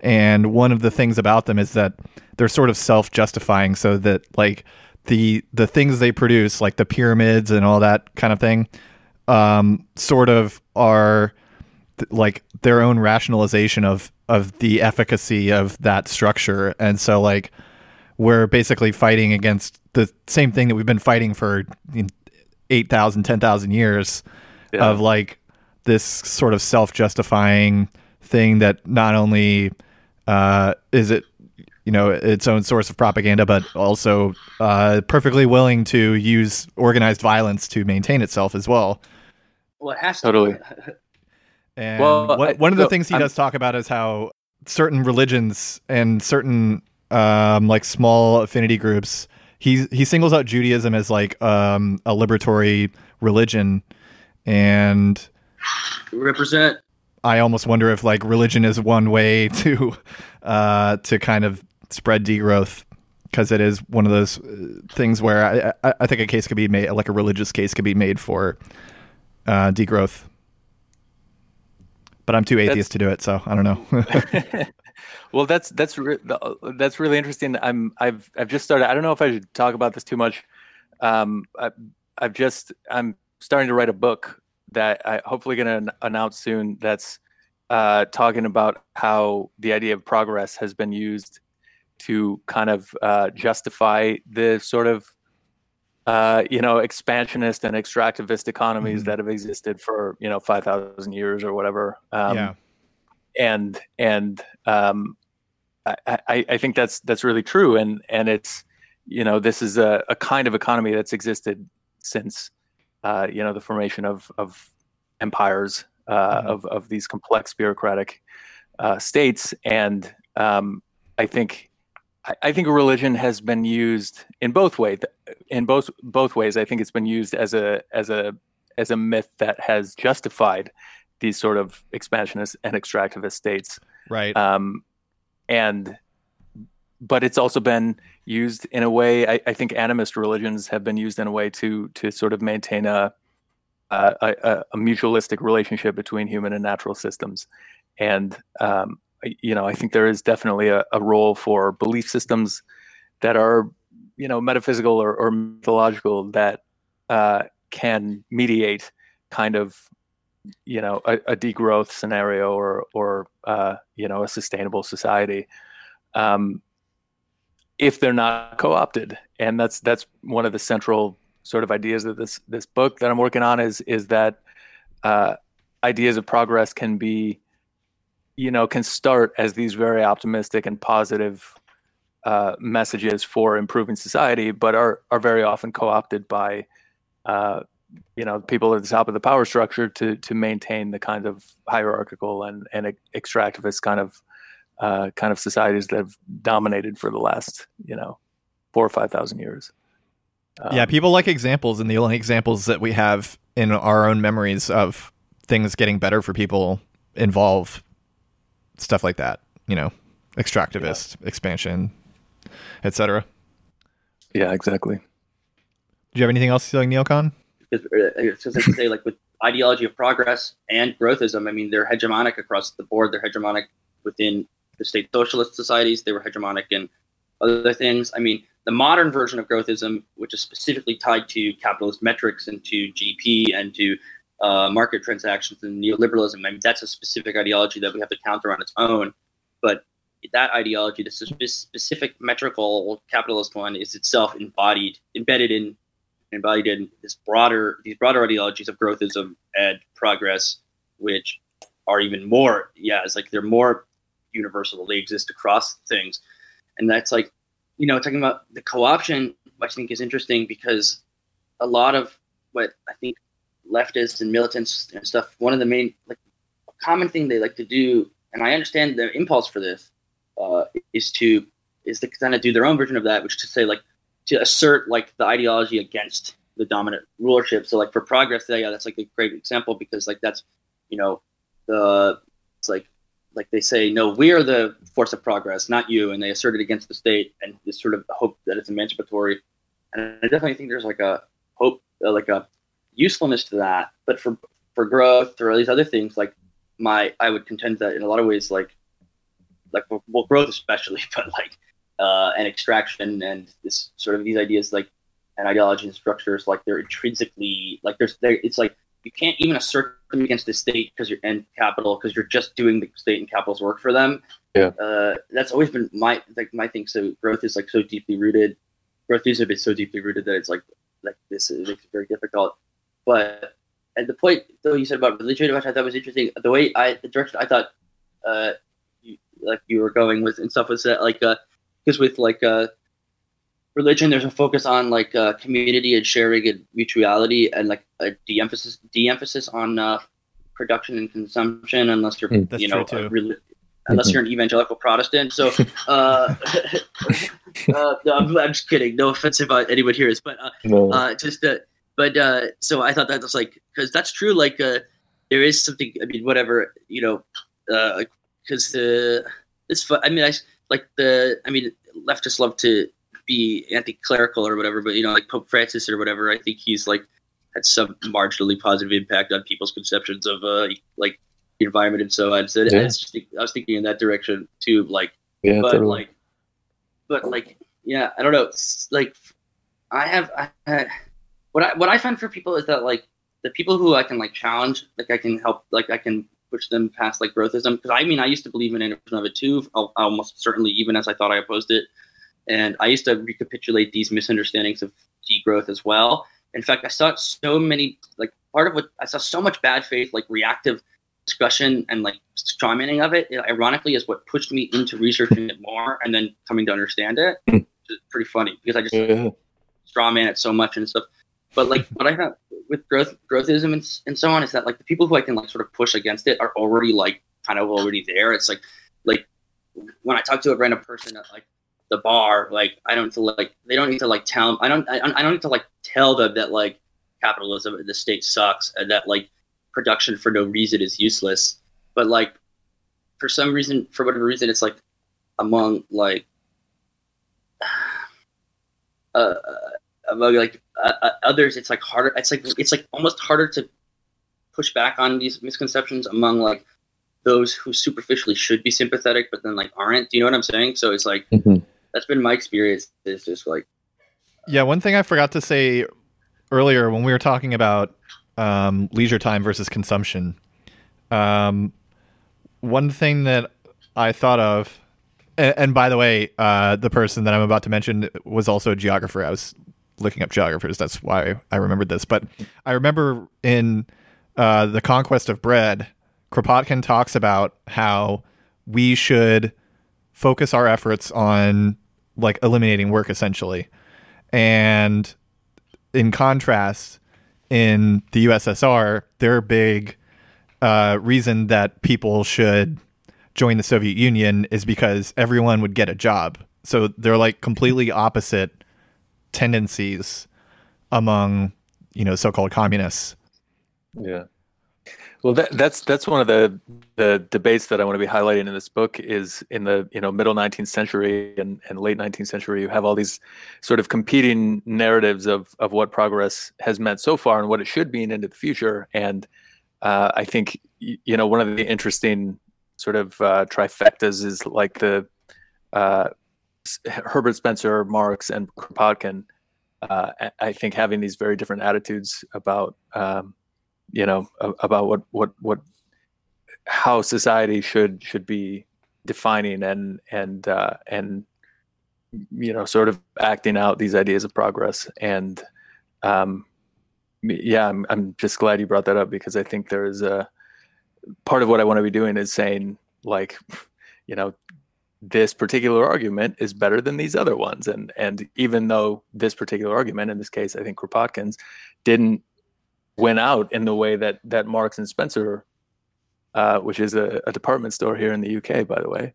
and one of the things about them is that they're sort of self-justifying, so that like the the things they produce, like the pyramids and all that kind of thing, um, sort of are like their own rationalization of of the efficacy of that structure and so like we're basically fighting against the same thing that we've been fighting for 8,000 10,000 years yeah. of like this sort of self-justifying thing that not only uh, is it you know its own source of propaganda but also uh, perfectly willing to use organized violence to maintain itself as well. Well it has to totally. And well, one, I, one of the so things he I'm, does talk about is how certain religions and certain um, like small affinity groups, he he singles out Judaism as like um, a liberatory religion, and represent. I almost wonder if like religion is one way [laughs] to uh, to kind of spread degrowth because it is one of those uh, things where I, I, think a case could be made, like a religious case could be made for uh, degrowth but I'm too atheist that's, to do it, so I don't know. [laughs] [laughs] well, that's that's re- that's really interesting. I'm I've I've just started. I don't know if I should talk about this too much. Um, I, I've just I'm starting to write a book that I hopefully going to announce soon. That's uh, talking about how the idea of progress has been used to kind of uh, justify the sort of uh, you know, expansionist and extractivist economies mm-hmm. that have existed for you know five thousand years or whatever. Um, yeah. And and um, I, I, I think that's that's really true, and and it's you know this is a, a kind of economy that's existed since uh, you know the formation of of empires uh, mm-hmm. of of these complex bureaucratic uh, states, and um, I think I, think religion has been used in both ways. In both both ways, I think it's been used as a as a as a myth that has justified these sort of expansionist and extractivist states. Right. Um, and but it's also been used in a way. I, I, think animist religions have been used in a way to to sort of maintain a a, a, a mutualistic relationship between human and natural systems. And um, you know, I think there is definitely a, a, role for belief systems that are you know metaphysical or, or mythological that uh, can mediate kind of you know a, a degrowth scenario or or uh, you know a sustainable society um, if they're not co-opted. And that's that's one of the central sort of ideas of this this book that I'm working on is is that uh, ideas of progress can be you know can start as these very optimistic and positive uh, messages for improving society but are are very often co-opted by uh, you know people at the top of the power structure to to maintain the kind of hierarchical and and extractivist kind of uh, kind of societies that have dominated for the last you know four or five thousand years. Um, yeah, people like examples, and the only examples that we have in our own memories of things getting better for people involve stuff like that. You know, extractivist yeah. expansion, etc. Yeah, exactly. Do you have anything else like neocon? because uh, I say like with ideology of progress and growthism, I mean they're hegemonic across the board. They're hegemonic within the state socialist societies. They were hegemonic in other things. I mean the modern version of growthism, which is specifically tied to capitalist metrics and to GDP and to uh, market transactions and neoliberalism. I mean that's a specific ideology that we have to counter on its own. But that ideology, this specific metrical capitalist one, is itself embodied, embedded in embodied in this broader these broader ideologies of growthism and progress, which are even more yeah, it's like they're more universal. They exist across things, and that's like you know talking about the co-option, I think is interesting because a lot of what I think leftists and militants and stuff, one of the main like common thing they like to do, and I understand the impulse for this, uh, is to is to kind of do their own version of that, which to say like to assert like the ideology against the dominant rulership. So like for progress, yeah, that's like a great example because like that's you know the it's like like they say no we are the force of progress not you and they assert it against the state and this sort of hope that it's emancipatory and i definitely think there's like a hope uh, like a usefulness to that but for for growth or all these other things like my i would contend that in a lot of ways like like well growth especially [laughs] but like uh, and extraction and this sort of these ideas like and ideology and structures like they're intrinsically like there's there it's like you can't even assert them against the state because you're in capital because you're just doing the state and capital's work for them. Yeah, uh, that's always been my like my thing. So growth is like so deeply rooted. Growth is been so deeply rooted that it's like like this it very difficult. But at the point though you said about religion, which I thought was interesting, the way I the direction I thought uh, you, like you were going with and stuff was that like uh, because with like uh, religion, there's a focus on like uh, community and sharing and mutuality, and like a de-emphasis de-emphasis on uh, production and consumption, unless you're mm, you know really, unless mm-hmm. you're an evangelical Protestant. So, [laughs] uh, [laughs] uh, no, I'm, I'm, just kidding. No offense if uh, anyone hears, but uh, no. uh, just uh, but uh, so I thought that was like because that's true. Like uh, there is something. I mean, whatever you know, because uh, the it's. I mean, I like the. I mean, leftists love to be anti-clerical or whatever, but you know, like Pope Francis or whatever, I think he's like had some marginally positive impact on people's conceptions of uh, like the environment and so on. So yeah. I, was just, I was thinking in that direction too, like, yeah, but totally. like, but like, yeah, I don't know. It's like, I have, I had, what I what I find for people is that like the people who I can like challenge, like I can help, like I can push them past like growthism. Because I mean, I used to believe in inversion of it too, almost certainly, even as I thought I opposed it. And I used to recapitulate these misunderstandings of degrowth as well. In fact, I saw so many, like part of what I saw so much bad faith, like reactive discussion and like strawmanning of it, it, ironically, is what pushed me into researching it more and then coming to understand it. Hmm. Is pretty funny because I just Yeah. strawman it so much and stuff. But like what I have with growth growthism and, and so on is that like the people who I can like sort of push against it are already like kind of already there. It's like like when I talk to a random person at like the bar, like I don't to like they don't need to like tell I don't I, I don't need to like tell them that like capitalism and the state sucks and that like production for no reason is useless. But like for some reason, for whatever reason, it's like among like [sighs] uh, among like uh, uh, others, it's like harder. It's like it's like almost harder to push back on these misconceptions among like those who superficially should be sympathetic but then like aren't. Do you know what I'm saying? So it's like Mhm. that's been my experience. Is just like Yeah, one thing I forgot to say earlier when we were talking about um, leisure time versus consumption. Um, one thing that I thought of, and, and by the way, uh, the person that I'm about to mention was also a geographer. I was looking up geographers. That's why I remembered this. But I remember in uh, the Conquest of Bread, Kropotkin talks about how we should focus our efforts on like eliminating work essentially. And in contrast, in the USSR, their big uh, reason that people should join the Soviet Union is because everyone would get a job. So they're like completely opposite tendencies among you know so-called communists. Yeah. Well, that, that's that's one of the the debates that I want to be highlighting in this book is in the you know middle 19th century and, and late 19th century. You have all these sort of competing narratives of of what progress has meant so far and what it should mean into the future. And uh, I think you know one of the interesting sort of uh, trifectas is like the uh, Herbert Spencer, Marx, and Kropotkin. Uh, I- think having these very different attitudes about um, you know about what what what how society should should be defining and and uh, and you know sort of acting out these ideas of progress and um, yeah I'm, I'm just glad you brought that up because I think there is a part of what I want to be doing is saying like [laughs] you know this particular argument is better than these other ones and and even though this particular argument in this case I think Kropotkin's didn't went out in the way that that Marks and Spencer, uh, which is a, a department store here in the UK, by the way,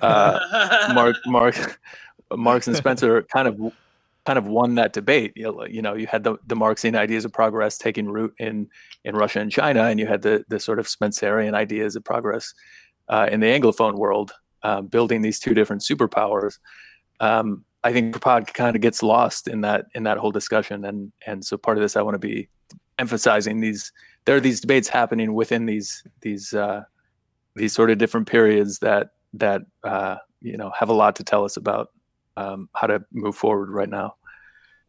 uh, Mark [laughs] Mark Marks and Spencer kind of kind of won that debate. You know, you know, you had the the Marxian ideas of progress taking root in in Russia and China, and you had the the sort of Spencerian ideas of progress uh, in the Anglophone world, uh, building these two different superpowers. Um, I think Kropotkin kind of gets lost in that in that whole discussion, and and so part of this I want to be emphasizing these there are these debates happening within these these uh, these sort of different periods that that uh, you know have a lot to tell us about um, how to move forward right now.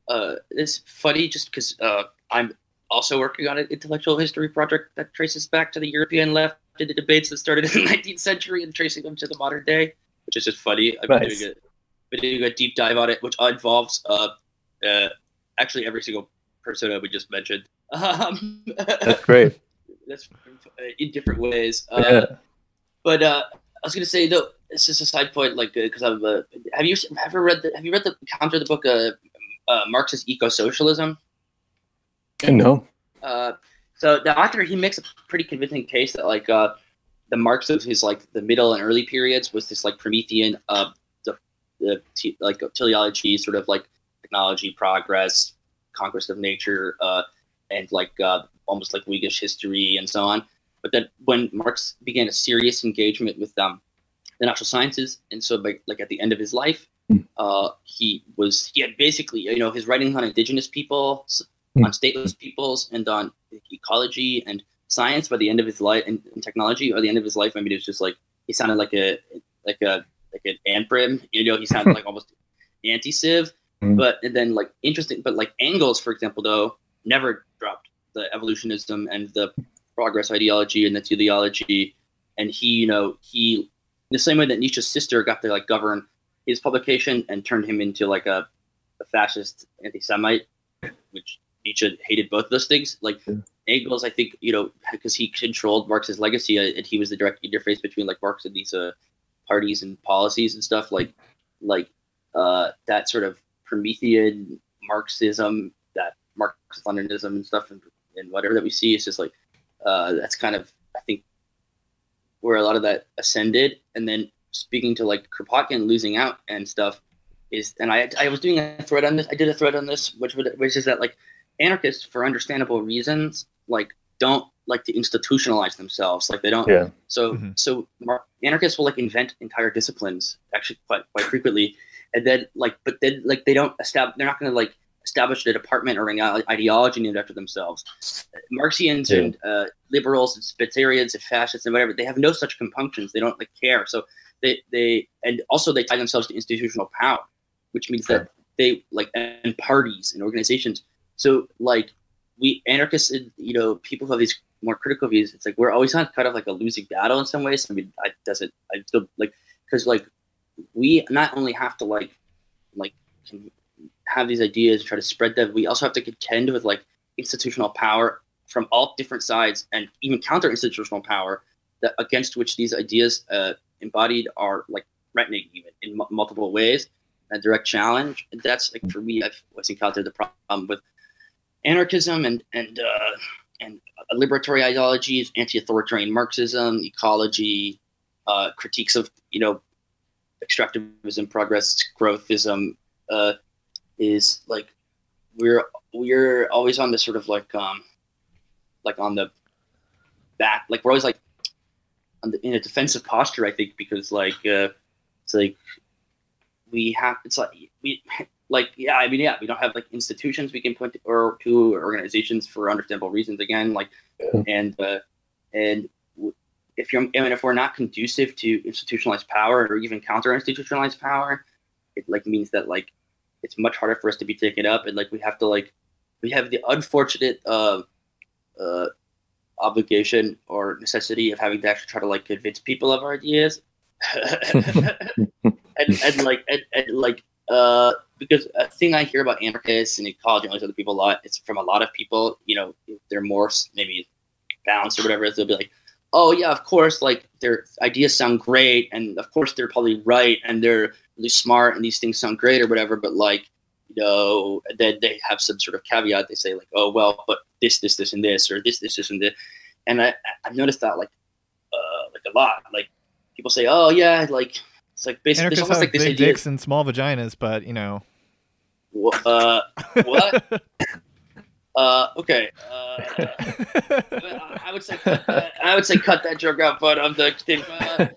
uh, it's funny just because uh, I'm also working on an intellectual history project that traces back to the European left to the debates that started [laughs] in the 19th century and tracing them to the modern day, which is just funny. I've been, Nice. doing, a, been doing a deep dive on it, which involves uh, uh, actually every single persona we just mentioned. [laughs] Um, That's great. [laughs] that's uh, in different ways. Uh, Yeah. But uh, I was gonna say though, it's just a side point, like because I'm. Uh, have you ever read the Have you read the counter the book uh, uh, Marxist Eco Socialism? no. Uh, so the author he makes a pretty convincing case that like uh, the Marx of his like the middle and early periods was this like Promethean uh, the, the te- like teleology, sort of like technology progress, conquest of nature, uh, and like uh, almost like Whiggish history and so on. But then when Marx began a serious engagement with um, the natural sciences, and so like, like at the end of his life, Hmm. uh, he was he had basically you know his writings on indigenous people, Hmm. on stateless peoples, and on ecology and science. By the end of his life and, and technology, or the end of his life, I mean, it was just like he sounded like a like a like an Anprim. You know, he sounded [laughs] like almost anti-civ. Hmm. But and then like interesting, but like Engels, for example, though, never dropped the evolutionism and the progress ideology and the teleology. And he, you know, he the same way that Nietzsche's sister got to like govern his publication and turned him into like a, a fascist anti-Semite, which Nietzsche hated both of those things. Like Yeah. Engels, I think you know because he controlled Marx's legacy uh, and he was the direct interface between like Marx and these uh, parties and policies and stuff. Like like uh, that sort of Promethean Marxism, that Marxist Leninism and stuff, and, and whatever that we see is just like uh, that's kind of I think where a lot of that ascended. And then speaking to like Kropotkin losing out and stuff is, and I I was doing a thread on this. I did a thread on this, which would which is that like anarchists, for understandable reasons, like don't like to institutionalize themselves. Like they don't. Yeah. So Mhm. so mar- anarchists will like invent entire disciplines actually quite quite frequently, and then like but then like they don't establish. They're not going to like establish a department or an i- ideology named after themselves. Marxians Yeah. and uh, liberals and Spencerians and fascists and whatever they have no such compunctions. They don't like care. So they they and also they tie themselves to institutional power, which means that they like and parties and organizations. So like we anarchists and you know people who have these more critical views. It's like we're always on kind of like a losing battle in some ways. I mean, I doesn't I still like because like we not only have to like like have these ideas and try to spread them, we also have to contend with like institutional power from all different sides and even counter institutional power that against which these ideas uh, embodied are like threatening even in mu multiple ways a direct challenge that's like for me i've always encountered the problem with anarchism and and uh, and liberatory ideologies anti-authoritarian marxism ecology uh, critiques of you know extractivism progress growthism uh, is like we're we're always on this sort of like um like on the back like we're always like the, in a defensive posture i think because like uh it's like we have it's like we like yeah i mean yeah we don't have like institutions we can point to, or to organizations for understandable reasons again like and uh and if you're I mean, if we're not conducive to institutionalized power or even counter institutionalized power it like means that like it's much harder for us to be taken up and like we have to like we have the unfortunate uh, uh, obligation or necessity of having to actually try to like convince people of our ideas. [laughs] [laughs] And, and like and, and like uh because a thing i hear about anarchists and ecology and all these other people a lot it's from a lot of people you know they're more maybe balanced or whatever they'll be like oh yeah of course like their ideas sound great and of course they're probably right and they're really smart and these things sound great or whatever but like you know then they have some sort of caveat. They say like oh well but this this this and this or this this this and this and i i've noticed that like uh like a lot. Like people say oh yeah like it's like basically it's almost like this big idea dicks and small vaginas, but you know. Uh what [laughs] uh okay uh I would say cut that, I would say cut that joke out, but of the thing. Uh,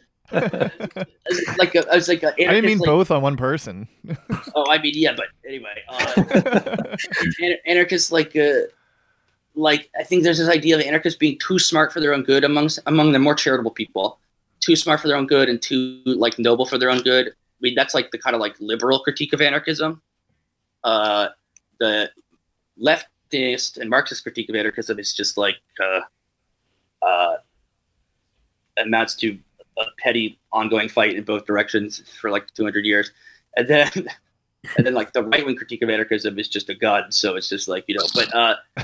like a, I was like, a I didn't mean like- both on one person. [laughs] Oh, I mean, yeah, but anyway, uh, [laughs] anarchists like, uh, like I think there's this idea of anarchists being too smart for their own good amongst among the more charitable people, too smart for their own good and too like noble for their own good. I mean, that's like the kind of like liberal critique of anarchism. Uh, the leftist and Marxist critique of anarchism is just like uh, uh, amounts to a petty ongoing fight in both directions for like 200 years, and then [laughs] and then like the right wing critique of anarchism is just a gun. So it's just like you know, but uh, [laughs]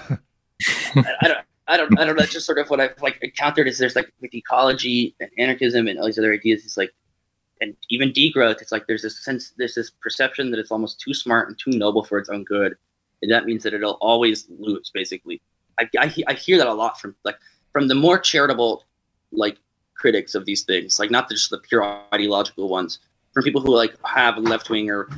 I, I don't. I don't. I don't know. That's just sort of what I've like encountered. Is there's like with ecology and anarchism and all these other ideas. It's like, and even degrowth. It's like there's this sense, there's this perception that it's almost too smart and too noble for its own good, and that means that it'll always lose. Basically, I, I, I hear that a lot from like from the more charitable like critics of these things, like not just the pure ideological ones, from people who like have left wing or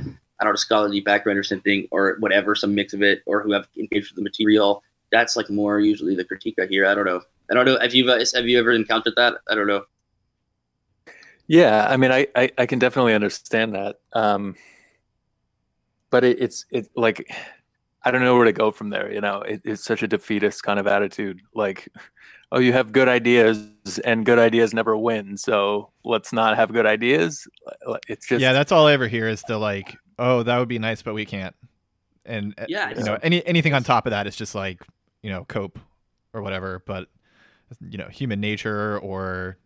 I don't know scholarly background or something or whatever, some mix of it, or who have engaged with the material. That's like more usually the critique I hear. I don't know. I don't know. Have you guys have you ever encountered that? I don't know. Yeah, I mean, I, I, I can definitely understand that. Um, but it, it's it like I don't know where to go from there. You know, it, it's such a defeatist kind of attitude. Like, oh, you have good ideas, and good ideas never win. So let's not have good ideas. It's just yeah, that's all I ever hear is the like, oh, that would be nice, but we can't. And uh, Yeah, you know, any anything on top of that is just like, you know, cope or whatever. But you know, human nature or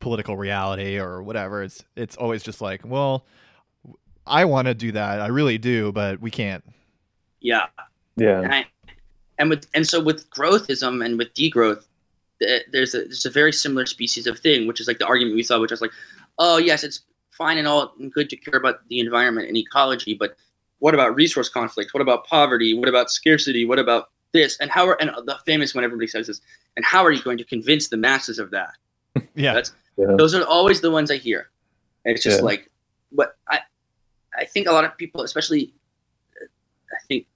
political reality or whatever. It's it's always just like, well, I want to do that, I really do, but we can't. Yeah, yeah. and I and with and so with growthism and with degrowth, there's a there's a very similar species of thing, which is like the argument we saw, which was like, oh yes, it's fine and all and good to care about the environment and ecology, but what about resource conflict? What about poverty? What about scarcity? What about this? And how are and the famous one everybody says this, and how are you going to convince the masses of that? [laughs] Yeah. That's Yeah. those are always the ones I hear. And it's just Yeah. like what I I think a lot of people, especially I think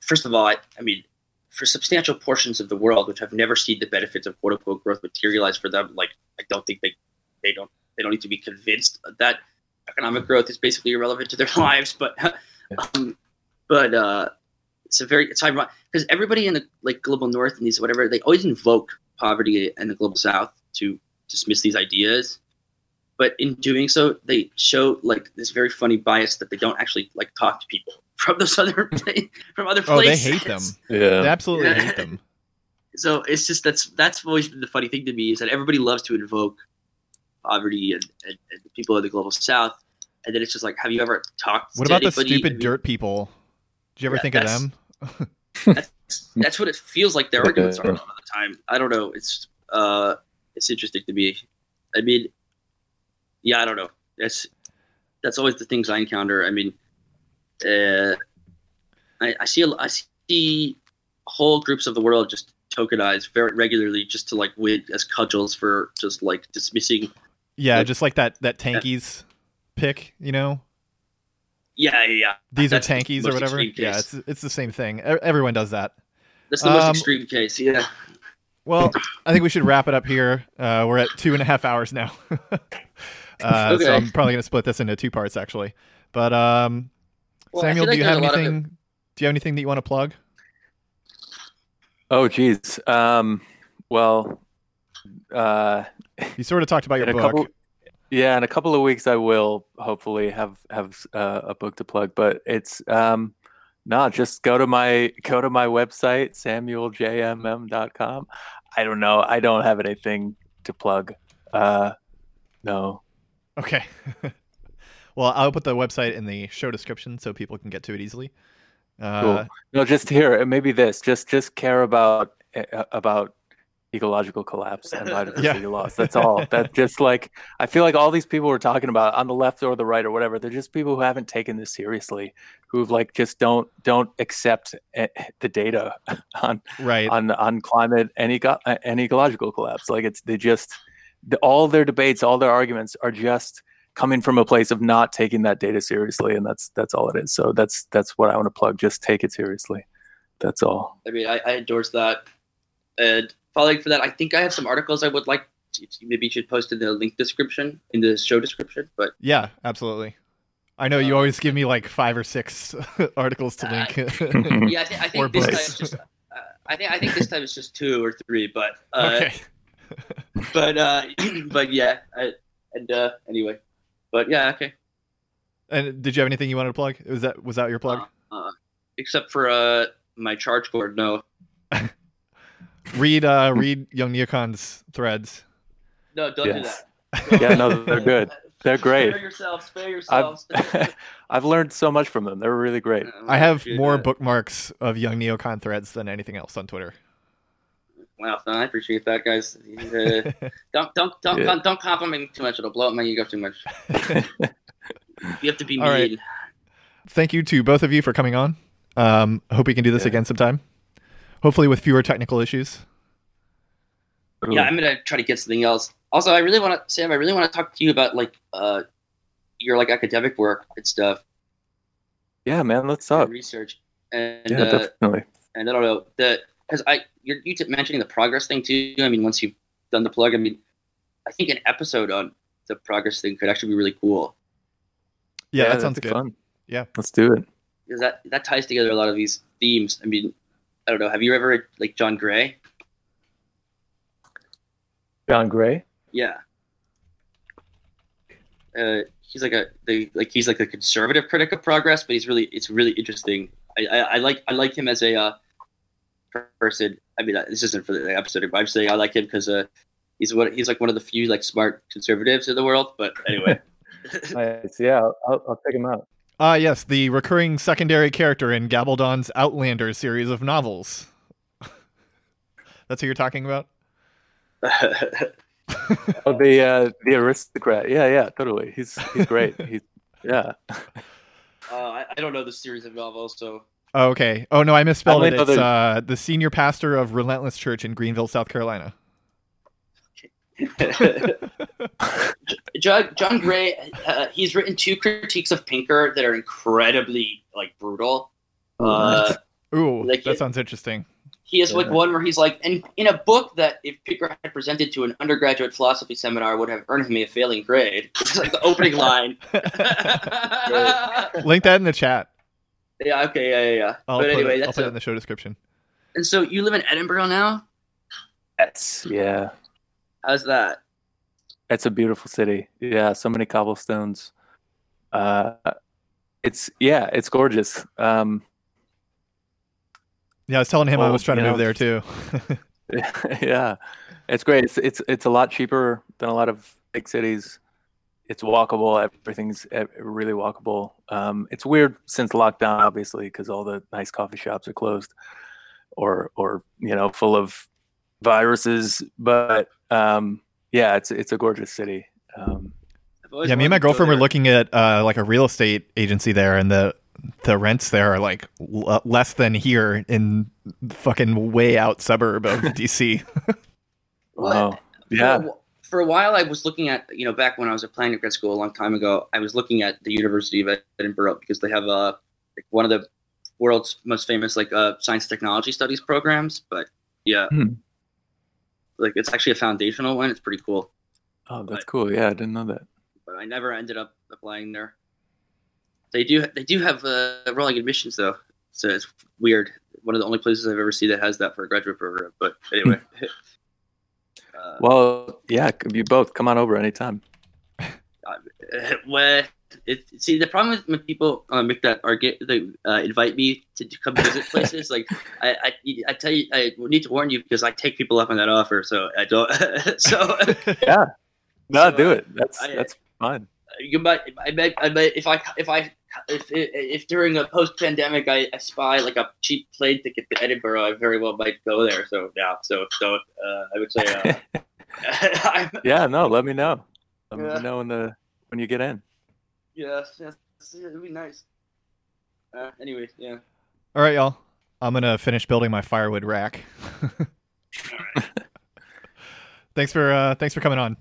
first of all, I, I mean, for substantial portions of the world which have never seen the benefits of quote unquote growth materialize for them, like I don't think they they don't they don't need to be convinced that economic growth is basically irrelevant to their [laughs] lives. But [laughs] um, but uh, it's a very it's ironic because everybody in the like global north and these whatever they always invoke poverty and the global south to dismiss these ideas but in doing so they show like this very funny bias that they don't actually like talk to people [laughs] from those other [laughs] pla- from other places. Oh, they hate them. [laughs] Yeah. They absolutely Yeah. hate them. so it's just that's that's always been the funny thing to me is that everybody loves to invoke poverty and, and, and people of the global south and then it's just like have you ever talked What to about the anybody? I stupid mean, dirt people? Did you ever Yeah, think of them? that's, that's what it feels like their arguments are a Yeah. lot of the time. I don't know. It's uh, it's interesting to me. I mean, yeah, I don't know. That's that's always the things I encounter. I mean, uh, I, I see a, I see whole groups of the world just tokenized very regularly just to like win as cudgels for just like dismissing. Yeah, Like- just like that that tankies pick, you know? Yeah, yeah, yeah. These are That's the tankies or whatever. Yeah, it's it's the same thing. E- Everyone does that. That's the most Um, extreme case. Yeah. Well, I think we should wrap it up here. Uh, we're at two and a half hours now. [laughs] uh, So I'm probably going to split this into two parts, actually. But um, Well, Samuel, feel do you have there's a lot of it- anything? Do you have anything that you want to plug? Oh, geez. Um, well, uh, You sort of talked about your book. couple, yeah, in a couple of weeks, I will hopefully have have uh, a book to plug. But it's um, no, just go to my go to my website samueljmm.com. I don't know. I don't have anything to plug. Uh, no. Okay. [laughs] well, I'll put the website in the show description so people can get to it easily. Uh, Cool. No, just here. Maybe this. Just just care about uh, about ecological collapse and [laughs] biodiversity Yeah. loss. That's [laughs] all. That's just like I feel like all these people we're talking about on the left or the right or whatever. They're just people who haven't taken this seriously, who've like just don't don't accept eh, the data [laughs] on Right. on on climate and, eco- and ecological collapse. Like it's they just the, all their debates, all their arguments are just coming from a place of not taking that data seriously, and that's that's all it is. So that's that's what I want to plug. Just take it seriously. That's all. I mean, I, I endorse that. And following for that, I think I have some articles I would like. To, maybe you should post in the link description in the show description. But Yeah, absolutely. I know you Uh, always give me like five or six [laughs] articles to link. [laughs] yeah, I, th- I think this time it's just. Uh, I think I think this time it's just two or three. But uh, okay. but uh, [clears throat] but yeah. I, and uh, anyway, but yeah, okay. And did you have anything you wanted to plug? Was that was that your plug? Uh, except for uh, my charge cord, no, [laughs] read uh [laughs] read Young Neocon's threads. no, don't Yes. do that. [laughs] Yeah, no, they're good. They're great. Spare yourself. Spare I've yourselves. [laughs] I've learned so much from them. They're really great. I have more that. bookmarks of Young Neocon threads than anything else on Twitter. Wow, I appreciate that, guys. Uh, don't don't don't Yeah. don't compliment me too much. It'll blow up my ego too much. You have to be All right. mean. Thank you to both of you for coming on. Um, hope we can do this Yeah. again sometime. Hopefully with fewer technical issues. Yeah, I'm gonna try to get something else. Also, I really want to, Sam. I really want to talk to you about like uh, your like academic work and stuff, yeah, man. Let's talk. research, and Yeah, uh, definitely. and I don't know the because I you're you t- mentioning the progress thing too. I mean, once you've done the plug, I mean, I think an episode on the progress thing could actually be really cool Yeah, that that'd sounds good. Fun. Yeah. let's do it. because that that ties together a lot of these themes. I mean, I don't know. Have you ever read, like John Gray? John Gray. Yeah. Uh, he's like a the like he's like a conservative critic of progress, but he's really it's really interesting. I, I, I like I like him as a uh, person. I mean, uh, this isn't for the episode, but I'm saying I like him because uh, he's what he's like one of the few like smart conservatives in the world. But anyway, [laughs] Nice. Yeah, I'll, I'll, I'll check him out. Ah, yes, the recurring secondary character in Gabaldon's Outlander series of novels. [laughs] That's who you're talking about. [laughs] Oh, the uh, the aristocrat. Yeah, yeah, totally. He's he's great. [laughs] he's yeah. Uh, I, I don't know the series of novels, so Oh, okay. Oh no, I misspelled I it. It's uh, the senior pastor of Relentless Church in Greenville, South Carolina. [laughs] John, John Gray, uh, he's written two critiques of Pinker that are incredibly like brutal. Uh, Ooh, Like that it- sounds interesting. he has like one where he's like, and in a book that if Pinker had presented to an undergraduate philosophy seminar would have earned me a failing grade. [laughs] It's like the opening [laughs] line. Link that in the chat. yeah. Okay. Yeah. Yeah. yeah. I'll but anyway, it, I'll that's put it in the show description. and so you live in Edinburgh now. That's yeah. How's that? It's a beautiful city. Yeah, so many cobblestones. Uh, it's yeah, it's gorgeous. Um, Yeah, I was telling him I was trying to you move there too. [laughs] yeah, it's great. It's it's it's a lot cheaper than a lot of big cities. It's walkable. Everything's really walkable. Um, it's weird since lockdown, obviously, because all the nice coffee shops are closed, or or you know, full of viruses. But um, yeah, it's it's a gorgeous city. Um, yeah, me and my wanted to go girlfriend were looking at uh, like a real estate agency there, and the the rents there are like l- less than here in fucking way out suburb of [laughs] DC. [laughs] Well, wow. Yeah. For, a for a while, I was looking at you know back when I was applying to grad school a long time ago. I was looking at the University of Edinburgh because they have uh, like one of the world's most famous like uh, science technology studies programs. But yeah, Hmm. Like it's actually a foundational one. It's pretty cool. Oh, that's cool. Yeah, I didn't know that. But I never ended up applying there. They do they do have uh, rolling admissions though, so it's weird. One of the only places I've ever seen that has that for a graduate program. But anyway. [laughs] [laughs] uh, Well, yeah, you both come on over anytime. [laughs] well, it, see the problem with when people uh, make that or get they uh, invite me to, to come visit [laughs] places like I, I I tell you I need to warn you because I take people up on that offer so I don't [laughs] so [laughs] Yeah. No, So, do uh, it. That's I- that's fine. you might I might I might if I if I if if, if during a post pandemic I, I spy like a cheap plane ticket to Edinburgh I very well might go there so yeah so so uh, I would say uh, yeah, no, let me know. Let Yeah. me know when the when you get in. Yes yes it'd be nice. Uh, anyway, yeah. All right, y'all. I'm gonna finish building my firewood rack. [laughs] thanks for uh, thanks for coming on.